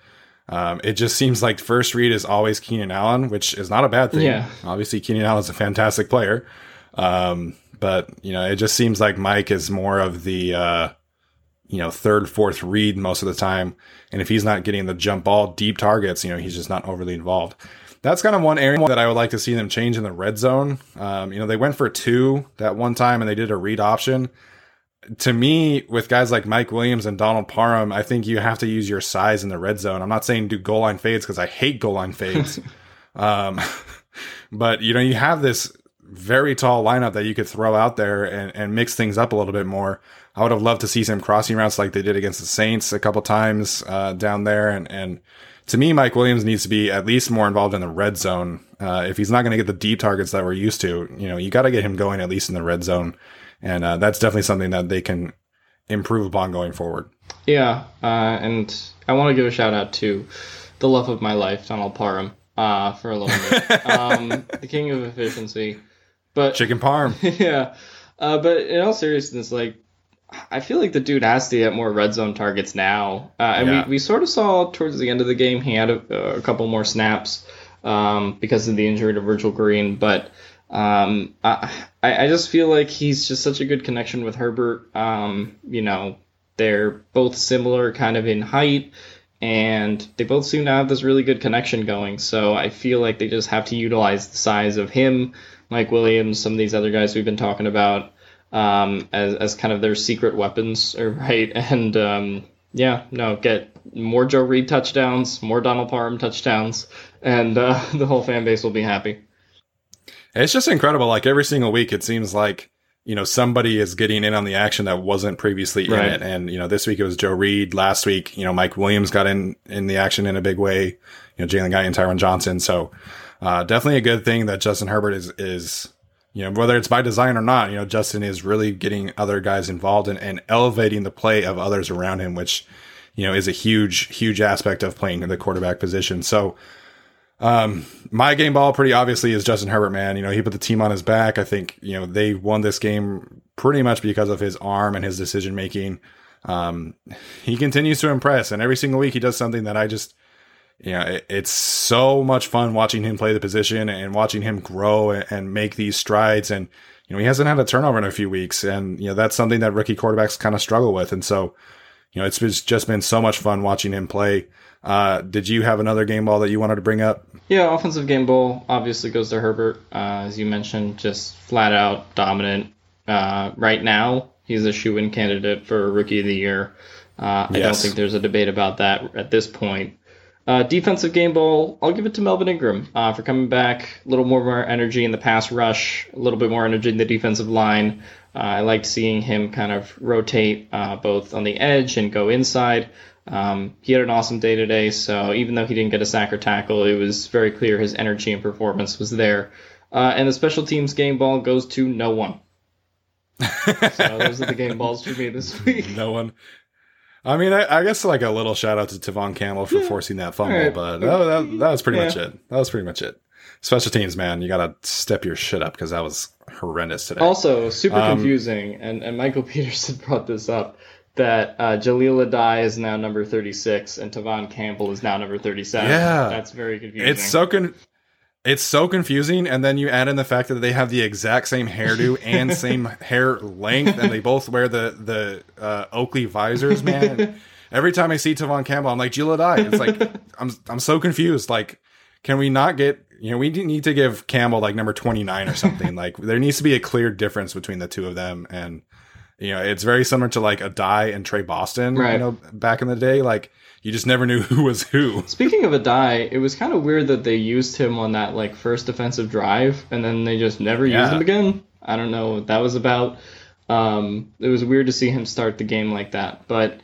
um, it just seems like first read is always Keenan Allen, which is not a bad thing. Yeah. Obviously, Keenan Allen is a fantastic player. Um, but you know, it just seems like Mike is more of the uh, you know third, fourth read most of the time, and if he's not getting the jump ball, deep targets, you know, he's just not overly involved. That's kind of one area that I would like to see them change in the red zone. Um, you know, they went for two that one time, and they did a read option. To me, with guys like Mike Williams and Donald Parham, I think you have to use your size in the red zone. I'm not saying do goal line fades because I hate goal line fades. um, but you know, you have this very tall lineup that you could throw out there and, and mix things up a little bit more. I would have loved to see some crossing routes like they did against the Saints a couple times uh, down there. And, and to me, Mike Williams needs to be at least more involved in the red zone. Uh, if he's not going to get the deep targets that we're used to, you know, you got to get him going at least in the red zone. And uh, that's definitely something that they can improve upon going forward. Yeah, uh, and I want to give a shout out to the love of my life, Donald Parham, uh, for a little bit. um, the king of efficiency. But Chicken parm. yeah, uh, but in all seriousness, like I feel like the dude has to get more red zone targets now. Uh, and Yeah. we, we sort of saw towards the end of the game he had a, a couple more snaps um, because of the injury to Virgil Green. But um, I, I just feel like he's just such a good connection with Herbert. Um, you know, they're both similar kind of in height. And they both seem to have this really good connection going. So I feel like they just have to utilize the size of him, Mike Williams, some of these other guys we've been talking about, um, as, as kind of their secret weapons, right? And um, yeah, no, get more Joe Reed touchdowns, more Donald Parham touchdowns, and uh, the whole fan base will be happy. It's just incredible. Like every single week, it seems like you know somebody is getting in on the action that wasn't previously Right. in it. And you know, this week it was Joe Reed. Last week, you know, Mike Williams got in in the action in a big way. You know, Jalen Guy and Tyron Johnson. So uh, definitely a good thing that Justin Herbert is is you know whether it's by design or not. You know, Justin is really getting other guys involved and, and elevating the play of others around him, which you know is a huge huge aspect of playing the quarterback position. So. Um, my game ball pretty obviously is Justin Herbert, man. You know, he put the team on his back. I think, you know, they won this game pretty much because of his arm and his decision making. Um, he continues to impress and every single week he does something that I just, you know, it, it's so much fun watching him play the position and watching him grow and, make these strides. And, you know, he hasn't had a turnover in a few weeks. And, you know, that's something that rookie quarterbacks kind of struggle with. And so, you know, it's just just been so much fun watching him play. Uh, did you have another game ball that you wanted to bring up? Yeah, offensive game ball obviously goes to Herbert, uh, as you mentioned, just flat out dominant. Uh, right now, he's a shoe-in candidate for rookie of the year. Uh, I don't think there's a debate about that at this point. Uh, defensive game ball, I'll give it to Melvin Ingram uh, for coming back. A little more, more energy in the pass rush, a little bit more energy in the defensive line. Uh, I liked seeing him kind of rotate uh, both on the edge and go inside. Um, he had an awesome day today, so even though he didn't get a sack or tackle, it was very clear his energy and performance was there. Uh, and the special teams game ball goes to no one. so those are the game balls for me this week. No one. I mean, I, I guess like a little shout out to Tevaughn Campbell for forcing that fumble, Alright. but that, that, that was pretty much it. That was pretty much it. Special teams, man, you gotta step your shit up because that was horrendous today. Also, super Um, confusing, and, and Michael Peterson brought this up that uh, Jahleel Addae is now number 36 and Tevaughn Campbell is now number 37. Yeah. That's very confusing. it's so con- it's so confusing, and then you add in the fact that they have the exact same hairdo and same hair length, and they both wear the the uh, Oakley visors, man. And every time I see Tevaughn Campbell, I'm like Jahleel Addae. It's like I'm I'm so confused. Like, can we not get you know we need to give Campbell like number 29 or something? like, there needs to be a clear difference between the two of them, and you know it's very similar to like Addae and Tre Boston, Right. you know, back in the day. Like, you just never knew who was who. Speaking of Addae, it was kind of weird that they used him on that like first defensive drive and then they just never used him again. I don't know what that was about. Um, it was weird to see him start the game like that, but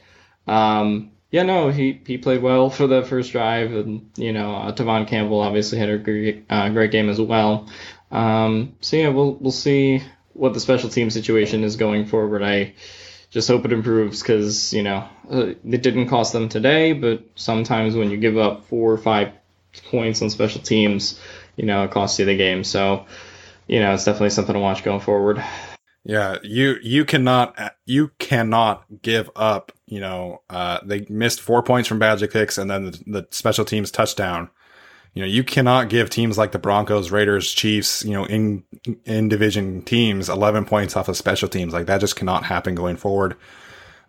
um, yeah, no, he, he played well for the first drive, and you know, uh, Tevaughn Campbell obviously had a great uh, great game as well. Um, so yeah, we'll we'll see what the special team situation is going forward. I just hope it improves because you know uh, it didn't cost them today, but sometimes when you give up four or five points on special teams, you know it costs you the game. So you know it's definitely something to watch going forward. Yeah, you you cannot you cannot give up. You know, uh, they missed four points from Badger kicks, and then the, the special teams touchdown. You know, you cannot give teams like the Broncos, Raiders, Chiefs, you know, in in division teams, eleven points off of special teams. Like that just cannot happen going forward.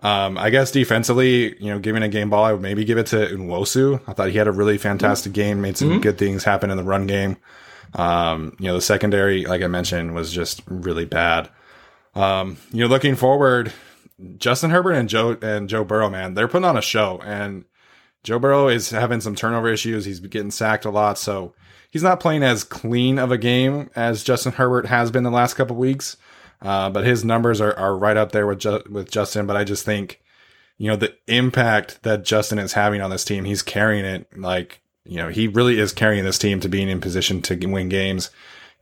Um, I guess defensively, you know, giving a game ball, I would maybe give it to Nwosu. I thought he had a really fantastic game, made some mm-hmm. good things happen in the run game. Um, you know, the secondary, like I mentioned, was just really bad. Um, you know, looking forward, Justin Herbert and Joe and Joe Burrow, man, they're putting on a show. And Joe Burrow is having some turnover issues. He's getting sacked a lot, so he's not playing as clean of a game as Justin Herbert has been the last couple weeks. Uh, but his numbers are, are right up there with Ju- with Justin. But I just think, you know, the impact that Justin is having on this team, he's carrying it like you know he really is carrying this team to being in position to win games.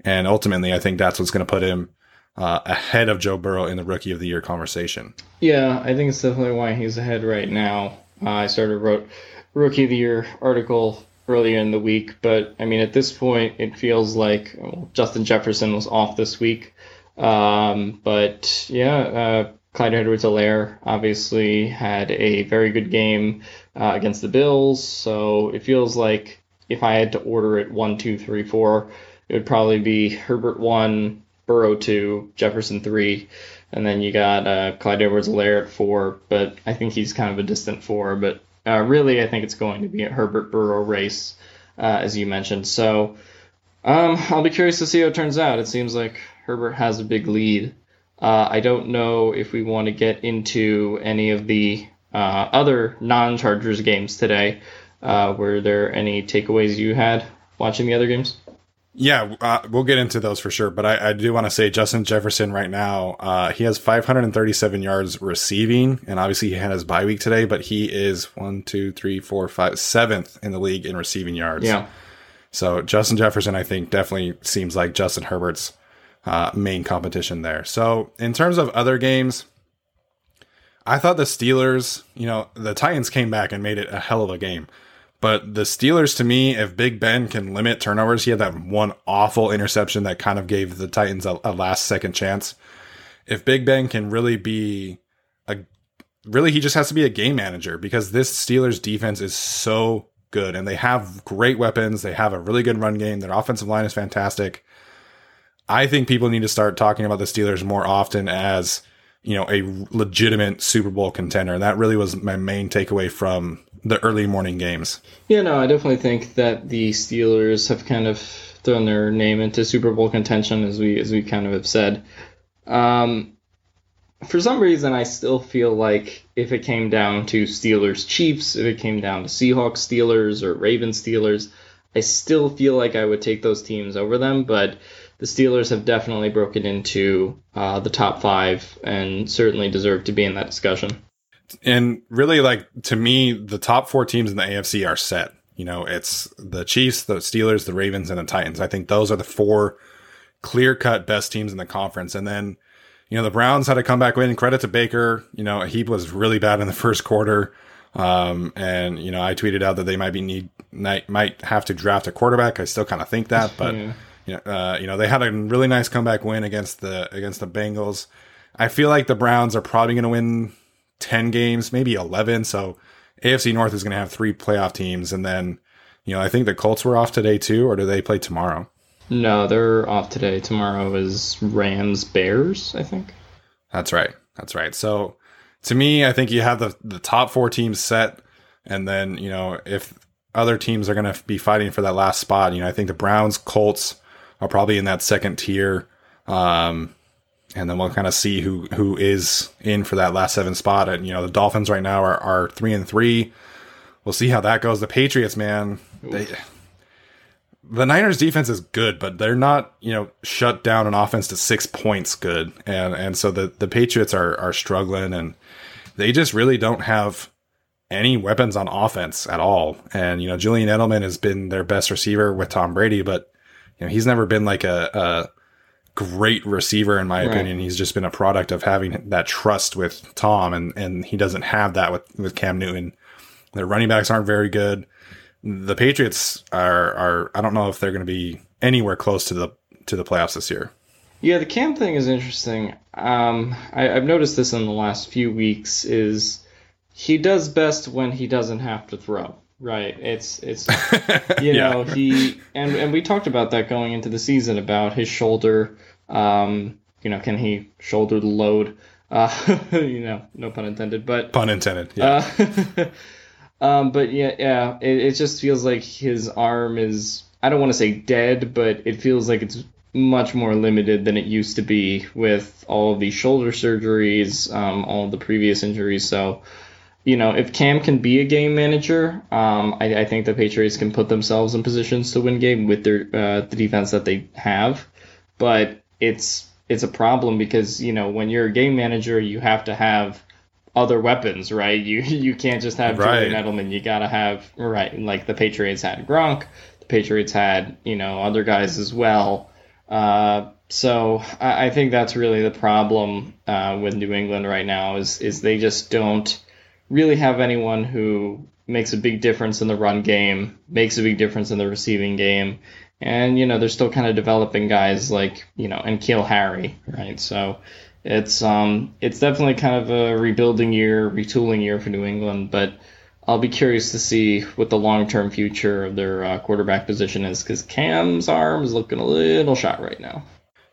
And ultimately, I think that's what's going to put him uh, ahead of Joe Burrow in the Rookie of the Year conversation. Yeah, I think it's definitely why he's ahead right now. Uh, I started wrote Rookie of the Year article earlier in the week, but I mean at this point it feels like well, Justin Jefferson was off this week. Um, but yeah, uh, Clyde Edwards-Helaire obviously had a very good game uh, against the Bills, so it feels like if I had to order it one, two, three, four, it would probably be Herbert one, Burrow two, Jefferson three, and then you got uh, Clyde Edwards-Helaire at four. But I think he's kind of a distant four. But uh, really, I think it's going to be a Herbert Burrow race, uh, as you mentioned. So um, I'll be curious to see how it turns out. It seems like Herbert has a big lead. Uh, I don't know if we want to get into any of the uh, other non-Chargers games today. Uh, were there any takeaways you had watching the other games? Yeah, uh, we'll get into those for sure. But I, I do want to say Justin Jefferson right now, uh, he has 537 yards receiving, and obviously he had his bye week today, but he is one, two, three, four, five, seventh in the league in receiving yards. Yeah. So Justin Jefferson, I think, definitely seems like Justin Herbert's uh, main competition there. So in terms of other games, I thought the Steelers, you know, the Titans came back and made it a hell of a game. But the Steelers, to me, if Big Ben can limit turnovers, he had that one awful interception that kind of gave the Titans a, a last second chance. If Big Ben can really be a, really, he just has to be a game manager because this Steelers defense is so good and they have great weapons. They have a really good run game. Their offensive line is fantastic. I think people need to start talking about the Steelers more often as you know, a legitimate Super Bowl contender. And that really was my main takeaway from the early morning games. Yeah, no, I definitely think that the Steelers have kind of thrown their name into Super Bowl contention, as we as we kind of have said. Um, for some reason, I still feel like if it came down to Steelers Chiefs, if it came down to Seahawks Steelers or Ravens Steelers, I still feel like I would take those teams over them. But the Steelers have definitely broken into uh, the top five and certainly deserve to be in that discussion. And really, like to me, the top four teams in the AFC are set. You know, it's the Chiefs, the Steelers, the Ravens, and the Titans. I think those are the four clear cut best teams in the conference. And then, you know, the Browns had a comeback win. Credit to Baker. You know, he was really bad in the first quarter. Um, and you know, I tweeted out that they might be need might might have to draft a quarterback. I still kind of think that, but. Yeah you know, uh, you know, they had a really nice comeback win against the against the Bengals. I feel like the Browns are probably going to win ten games, maybe eleven. So AFC North is going to have three playoff teams, and then you know, I think the Colts were off today too, or do they play tomorrow? No, they're off today. Tomorrow is Rams Bears, I think. That's right. That's right. So to me, I think you have the the top four teams set, and then you know if other teams are going to be fighting for that last spot, you know, I think the Browns, Colts, are probably in that second tier. Um, and then we'll kind of see who who is in for that last seven spot. And you know, the Dolphins right now are, are three and three. We'll see how that goes. The Patriots, man, they, the Niners defense is good, but they're not, you know, shut down an offense to six points good. And and so the, the Patriots are are struggling and they just really don't have any weapons on offense at all. And, you know, Julian Edelman has been their best receiver with Tom Brady, but you know, he's never been like a, a great receiver in my Right. opinion. He's just been a product of having that trust with Tom, and and he doesn't have that with with Cam Newton. Their running backs aren't very good. The Patriots are are I don't know if they're going to be anywhere close to the to the playoffs this year. Yeah, the Cam thing is interesting. Um, I, I've noticed this in the last few weeks. Is he does best when he doesn't have to throw. Right. It's it's you Yeah. know he and and we talked about that going into the season about his shoulder. Um, you know, can he shoulder the load? Uh, you know, no pun intended. But Pun intended. Yeah. uh, um, but yeah, yeah, it, it just feels like his arm is. I don't want to say dead, but it feels like it's much more limited than it used to be with all of these shoulder surgeries, um, all of the previous injuries. So, you know, if Cam can be a game manager, um, I, I think the Patriots can put themselves in positions to win game with their uh, the defense that they have. But it's it's a problem because you know when you're a game manager, you have to have other weapons, right? You you can't just have Right. Julian Edelman. You gotta have right, like the Patriots had Gronk. The Patriots had you know other guys as well. Uh, so I, I think that's really the problem uh, with New England right now is is they just don't really have anyone who makes a big difference in the run game, makes a big difference in the receiving game, and you know they're still kind of developing guys like you know N'Keal Harry, right? So it's um it's definitely kind of a rebuilding year, retooling year for New England, but I'll be curious to see what the long term future of their uh, quarterback position is because Cam's arm is looking a little shot right now.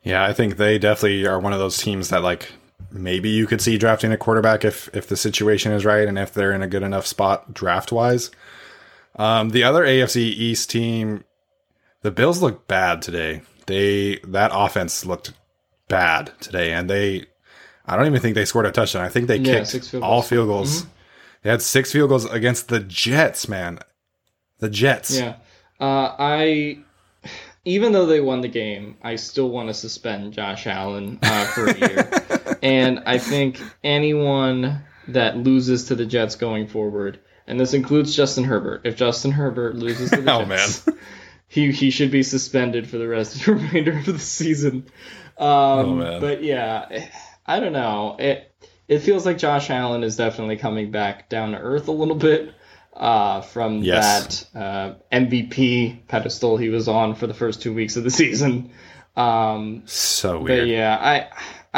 Yeah, I think they definitely are one of those teams that like maybe you could see drafting a quarterback if if the situation is right and if they're in a good enough spot draft wise. Um, the other AFC East team, the Bills look bad today. They that offense looked bad today, and they I don't even think they scored a touchdown. I think they Yeah, kicked field all goals. Mm-hmm. field goals. They had six field goals against the Jets, man. The Jets. Yeah. Uh, I, even though they won the game, I still want to suspend Josh Allen uh, for a year. and I think anyone that loses to the Jets going forward, and this includes Justin Herbert, if Justin Herbert loses to the Oh, Jets, he he should be suspended for the rest of the remainder of the season. Um, man. But yeah, I don't know. It it feels like Josh Allen is definitely coming back down to earth a little bit uh, from Yes. that uh, MVP pedestal he was on for the first two weeks of the season. Um, So but yeah, I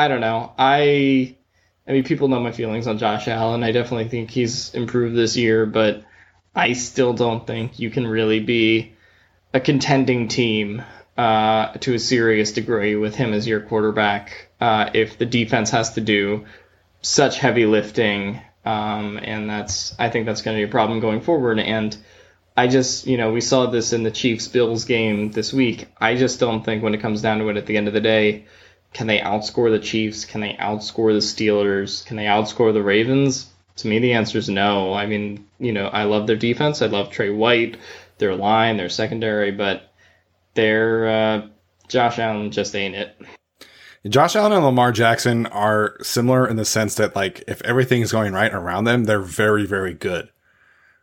I don't know. I I mean, people know my feelings on Josh Allen. I definitely think he's improved this year, but I still don't think you can really be a contending team uh, to a serious degree with him as your quarterback uh, if the defense has to do such heavy lifting. Um, and that's I think that's going to be a problem going forward. And I just, you know, we saw this in the Chiefs Bills game this week. I just don't think when it comes down to it at the end of the day, can they outscore the Chiefs? Can they outscore the Steelers? Can they outscore the Ravens? To me, the answer is no. I mean, you know, I love their defense. I love Trey White, their line, their secondary, but their uh, Josh Allen just ain't it. Josh Allen and Lamar Jackson are similar in the sense that like if everything's going right around them, they're very very good.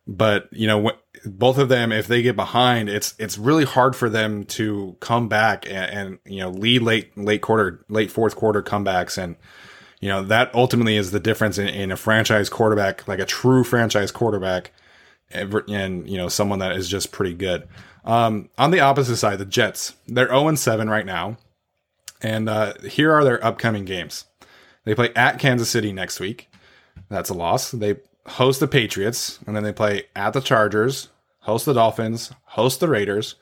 But you know, wh- both of them, if they get behind, it's it's really hard for them to come back and, and you know lead late late quarter late fourth quarter comebacks and you know that ultimately is the difference in, in a franchise quarterback like a true franchise quarterback and, and you know someone that is just pretty good. Um, on the opposite side, the Jets, they're 0 7 right now. And uh, here are their upcoming games. They play at Kansas City next week. That's a loss. They host the Patriots, and then they play at the Chargers, host the Dolphins, host the Raiders,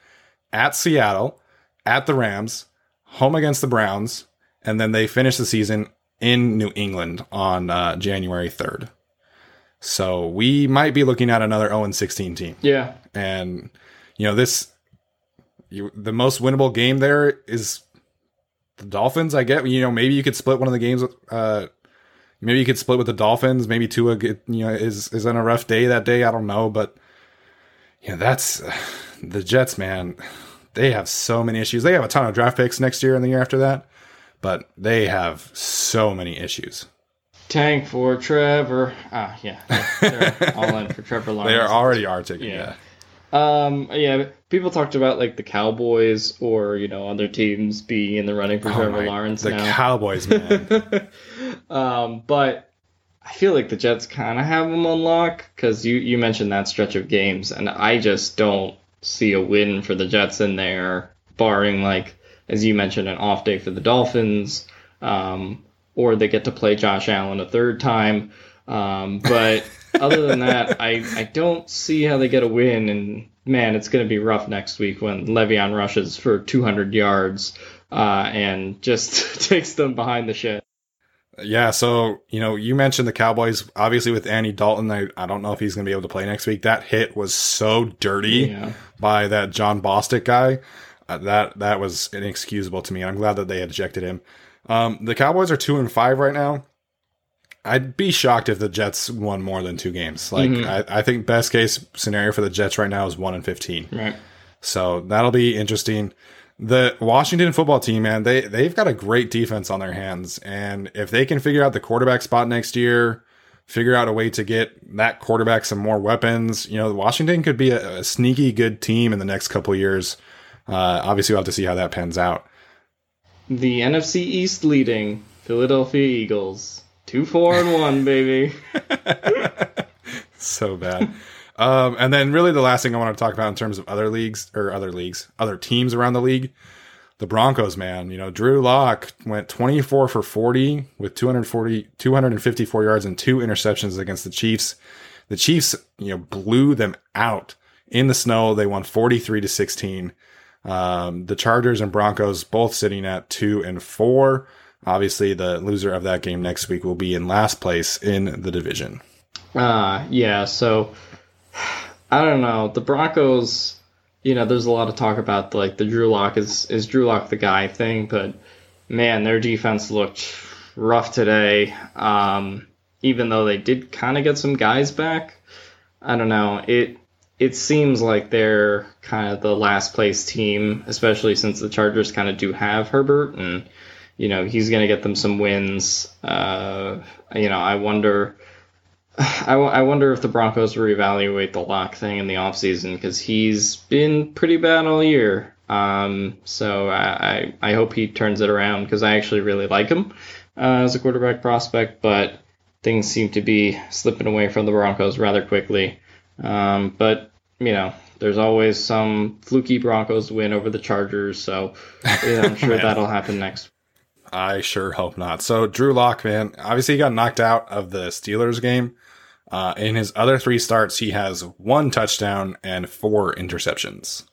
at Seattle, at the Rams, home against the Browns, and then they finish the season in New England on uh, January 3rd. So we might be looking at another 0 16 team. Yeah, and you know this you the most winnable game there is the dolphins i get. You know maybe you could split one of the games uh maybe you could split with the dolphins. Maybe Tua get, you know is is on a rough day that day. I don't know. But yeah that's the jets man they have so many issues. They have a ton of draft picks next year and the year after that but they have so many issues tank for Trevor. Ah, yeah, they're all in for Trevor Lawrence. they are already are taking Yeah. yeah Um, yeah, people talked about like the Cowboys or you know other teams being in the running for Oh Trevor my- Lawrence the now. Cowboys, man. um, but I feel like the Jets kind of have them on lock because you you mentioned that stretch of games, and I just don't see a win for the Jets in there, barring like as you mentioned an off day for the Dolphins, um, or they get to play Josh Allen a third time. Um, but other than that, I I don't see how they get a win, and man, it's going to be rough next week when Le'Veon rushes for 200 yards uh, and just takes them behind the shed. Yeah, so you know, you mentioned the Cowboys. Obviously, with Andy Dalton, I, I don't know if he's going to be able to play next week. That hit was so dirty Yeah. by that Jon Bostic guy. Uh, that that was inexcusable to me. I'm glad that they ejected him. Um, the Cowboys are two and five right now. I'd be shocked if the Jets won more than two games. Like Mhm. I, I think best case scenario for the Jets right now is one and fifteen. Right. So that'll be interesting. The Washington football team, man, they they've got a great defense on their hands, and if they can figure out the quarterback spot next year, figure out a way to get that quarterback some more weapons, you know, Washington could be a, a sneaky good team in the next couple years. Uh, obviously, we'll have to see how that pans out. The NFC East leading Philadelphia Eagles. Two, four, and one, baby. so bad. um, and then really the last thing I want to talk about in terms of other leagues or other leagues, other teams around the league, the Broncos, man, you know, Drew Lock went 24 for 40 with 240, 254 yards and two interceptions against the Chiefs. The Chiefs, you know, blew them out in the snow. They won 43 to 16. Um, the Chargers and Broncos both sitting at two and four. Obviously, the loser of that game next week will be in last place in the division. Uh, yeah, so I don't know. The Broncos, you know, there's a lot of talk about like the Drew Lock is is Drew Lock the guy thing, but man, their defense looked rough today. Um, even though they did kind of get some guys back, I don't know. It it seems like they're kind of the last place team, especially since the Chargers kind of do have Herbert and you know he's going to get them some wins. Uh, you know, I wonder. I, w- I wonder if the Broncos reevaluate the lock thing in the offseason because he's been pretty bad all year. Um, so I, I, I hope he turns it around because I actually really like him uh, as a quarterback prospect, but things seem to be slipping away from the Broncos rather quickly. Um, but, you know, there's always some fluky Broncos win over the Chargers, so know, I'm sure that'll happen next I sure hope not. So Drew Lock, man, obviously he got knocked out of the Steelers game. Uh, in his other three starts, he has one touchdown and four interceptions.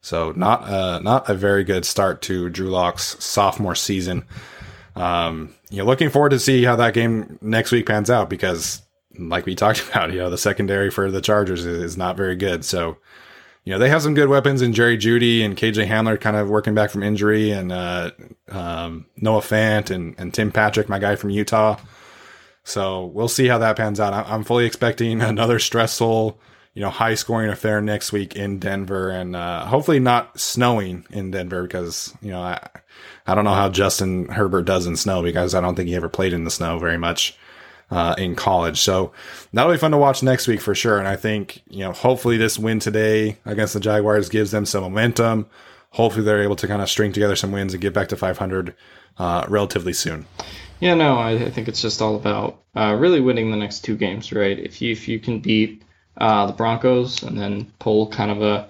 So not uh, not a very good start to Drew Lock's sophomore season. Um, you know, looking forward to see how that game next week pans out because, like we talked about, you know, the secondary for the Chargers is, is not very good. So, you know, they have some good weapons in Jerry Jeudy and KJ Hamler kind of working back from injury and, uh, um, Noah Fant and, and Tim Patrick, my guy from Utah. So we'll see how that pans out. I'm fully expecting another stressful, you know, high scoring affair next week in Denver and, uh, hopefully not snowing in Denver because, you know, I, I don't know how Justin Herbert does in snow because I don't think he ever played in the snow very much uh, in college. So that'll be fun to watch next week for sure. And I think, you know, hopefully this win today against the Jaguars gives them some momentum. Hopefully they're able to kind of string together some wins and get back to 500 uh, relatively soon. Yeah, no, I, I think it's just all about uh, really winning the next two games, right? If you if you can beat uh, the Broncos and then pull kind of a,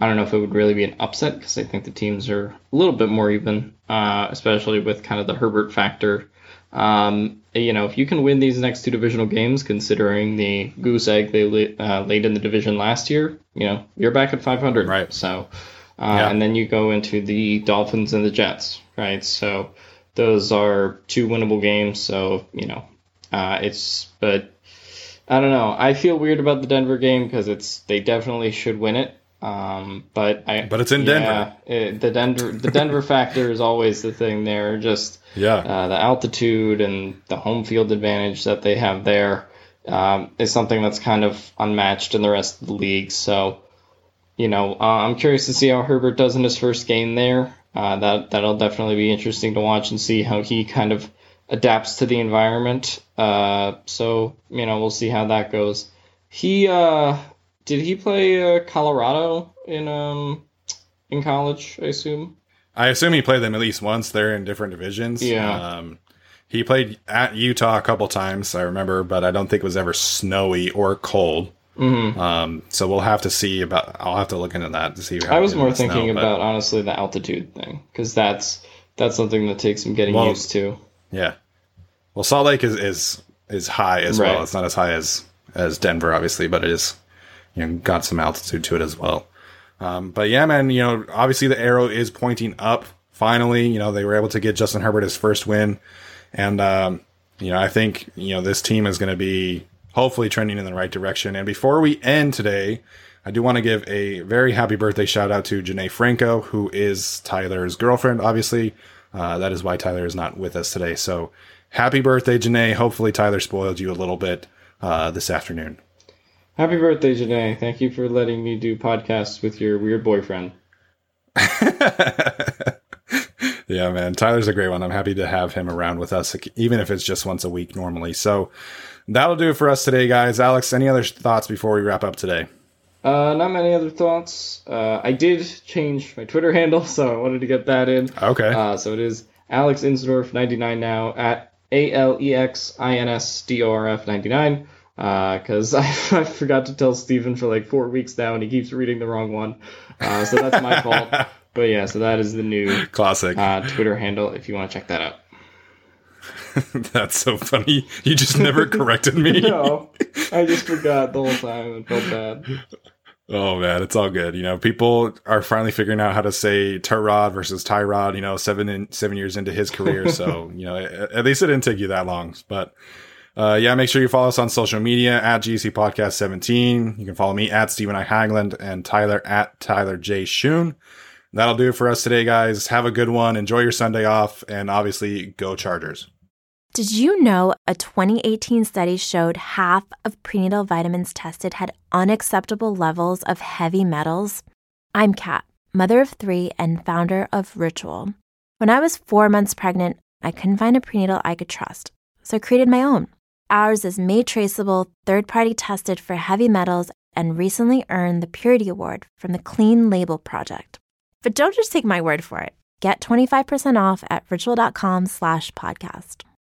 I don't know if it would really be an upset because I think the teams are a little bit more even, uh, especially with kind of the Herbert factor. Um, you know, if you can win these next two divisional games, considering the goose egg they uh, laid in the division last year, you know, you're back at 500. Right. So, uh, Yeah. and then you go into the Dolphins and the Jets, right? So those are two winnable games. So you know, uh, it's but I don't know. I feel weird about the Denver game because it's they definitely should win it. Um, but I But it's in Denver. it- the Denver the Denver factor is always the thing there. Just Yeah. uh, the altitude and the home field advantage that they have there um, is something that's kind of unmatched in the rest of the league. So, you know, uh, I'm curious to see how Herbert does in his first game there. Uh, that that'll definitely be interesting to watch and see how he kind of adapts to the environment. Uh, so, you know, we'll see how that goes. He uh, did he play uh, Colorado in um in college? I assume. I assume he played them at least once. They're in different divisions. Yeah. Um, he played at Utah a couple times, I remember, but I don't think it was ever snowy or cold. Mm-hmm. Um, so we'll have to see about. I'll have to look into that to see. I was more it is now, thinking but- about honestly the altitude thing because that's that's something that takes some getting Well, used to. Yeah. Well, Salt Lake is is is high as Right. well. It's not as high as as Denver, obviously, but it is you know got some altitude to it as well. Um, but yeah, man, you know, obviously the arrow is pointing up. Finally, you know, they were able to get Justin Herbert his first win, and um, you know, I think you know this team is going to be hopefully trending in the right direction. And before we end today, I do want to give a very happy birthday shout out to Janae Franco, who is Tyler's girlfriend. Obviously, uh, that is why Tyler is not with us today. So happy birthday, Janae. Hopefully, Tyler spoiled you a little bit uh, this afternoon. Happy birthday, Janae! Thank you for letting me do podcasts with your weird boyfriend. yeah, man. Tyler's a great one. I'm happy to have him around with us, even if it's just once a week normally. So that'll do it for us today, guys. Alex, any other thoughts before we wrap up today? Uh, not many other thoughts. Uh, I did change my Twitter handle, so I wanted to get that in. Okay. Uh, so it is Alex Insdorf 99 now at A L E X I N S D O R F 99. Because I, I forgot to tell Steven for like four weeks now, and he keeps reading the wrong one. Uh, so that's my fault. But yeah, so that is the new Classic. uh, Twitter handle if you want to check that out. That's so funny. You just never corrected me. No, I just forgot the whole time and felt bad. Oh man, it's all good. You know, people are finally figuring out how to say Tyrod versus Tyrod. You know, seven in, seven years into his career, so you know, at least it didn't take you that long. But uh, yeah, make sure you follow us on social media at GC Podcast 17. You can follow me at Steven I Hagland and Tyler at Tyler J Shoon. That'll do it for us today, guys. Have a good one. Enjoy your Sunday off, and obviously, go Chargers. Did you know a 2018 study showed half of prenatal vitamins tested had unacceptable levels of heavy metals? I'm Kat, mother of three and founder of Ritual. When I was four months pregnant, I couldn't find a prenatal I could trust, so I created my own. Ours is made traceable, third party tested for heavy metals, and recently earned the Purity Award from the Clean Label Project. But don't just take my word for it. Get 25% off at ritual.com slash podcast.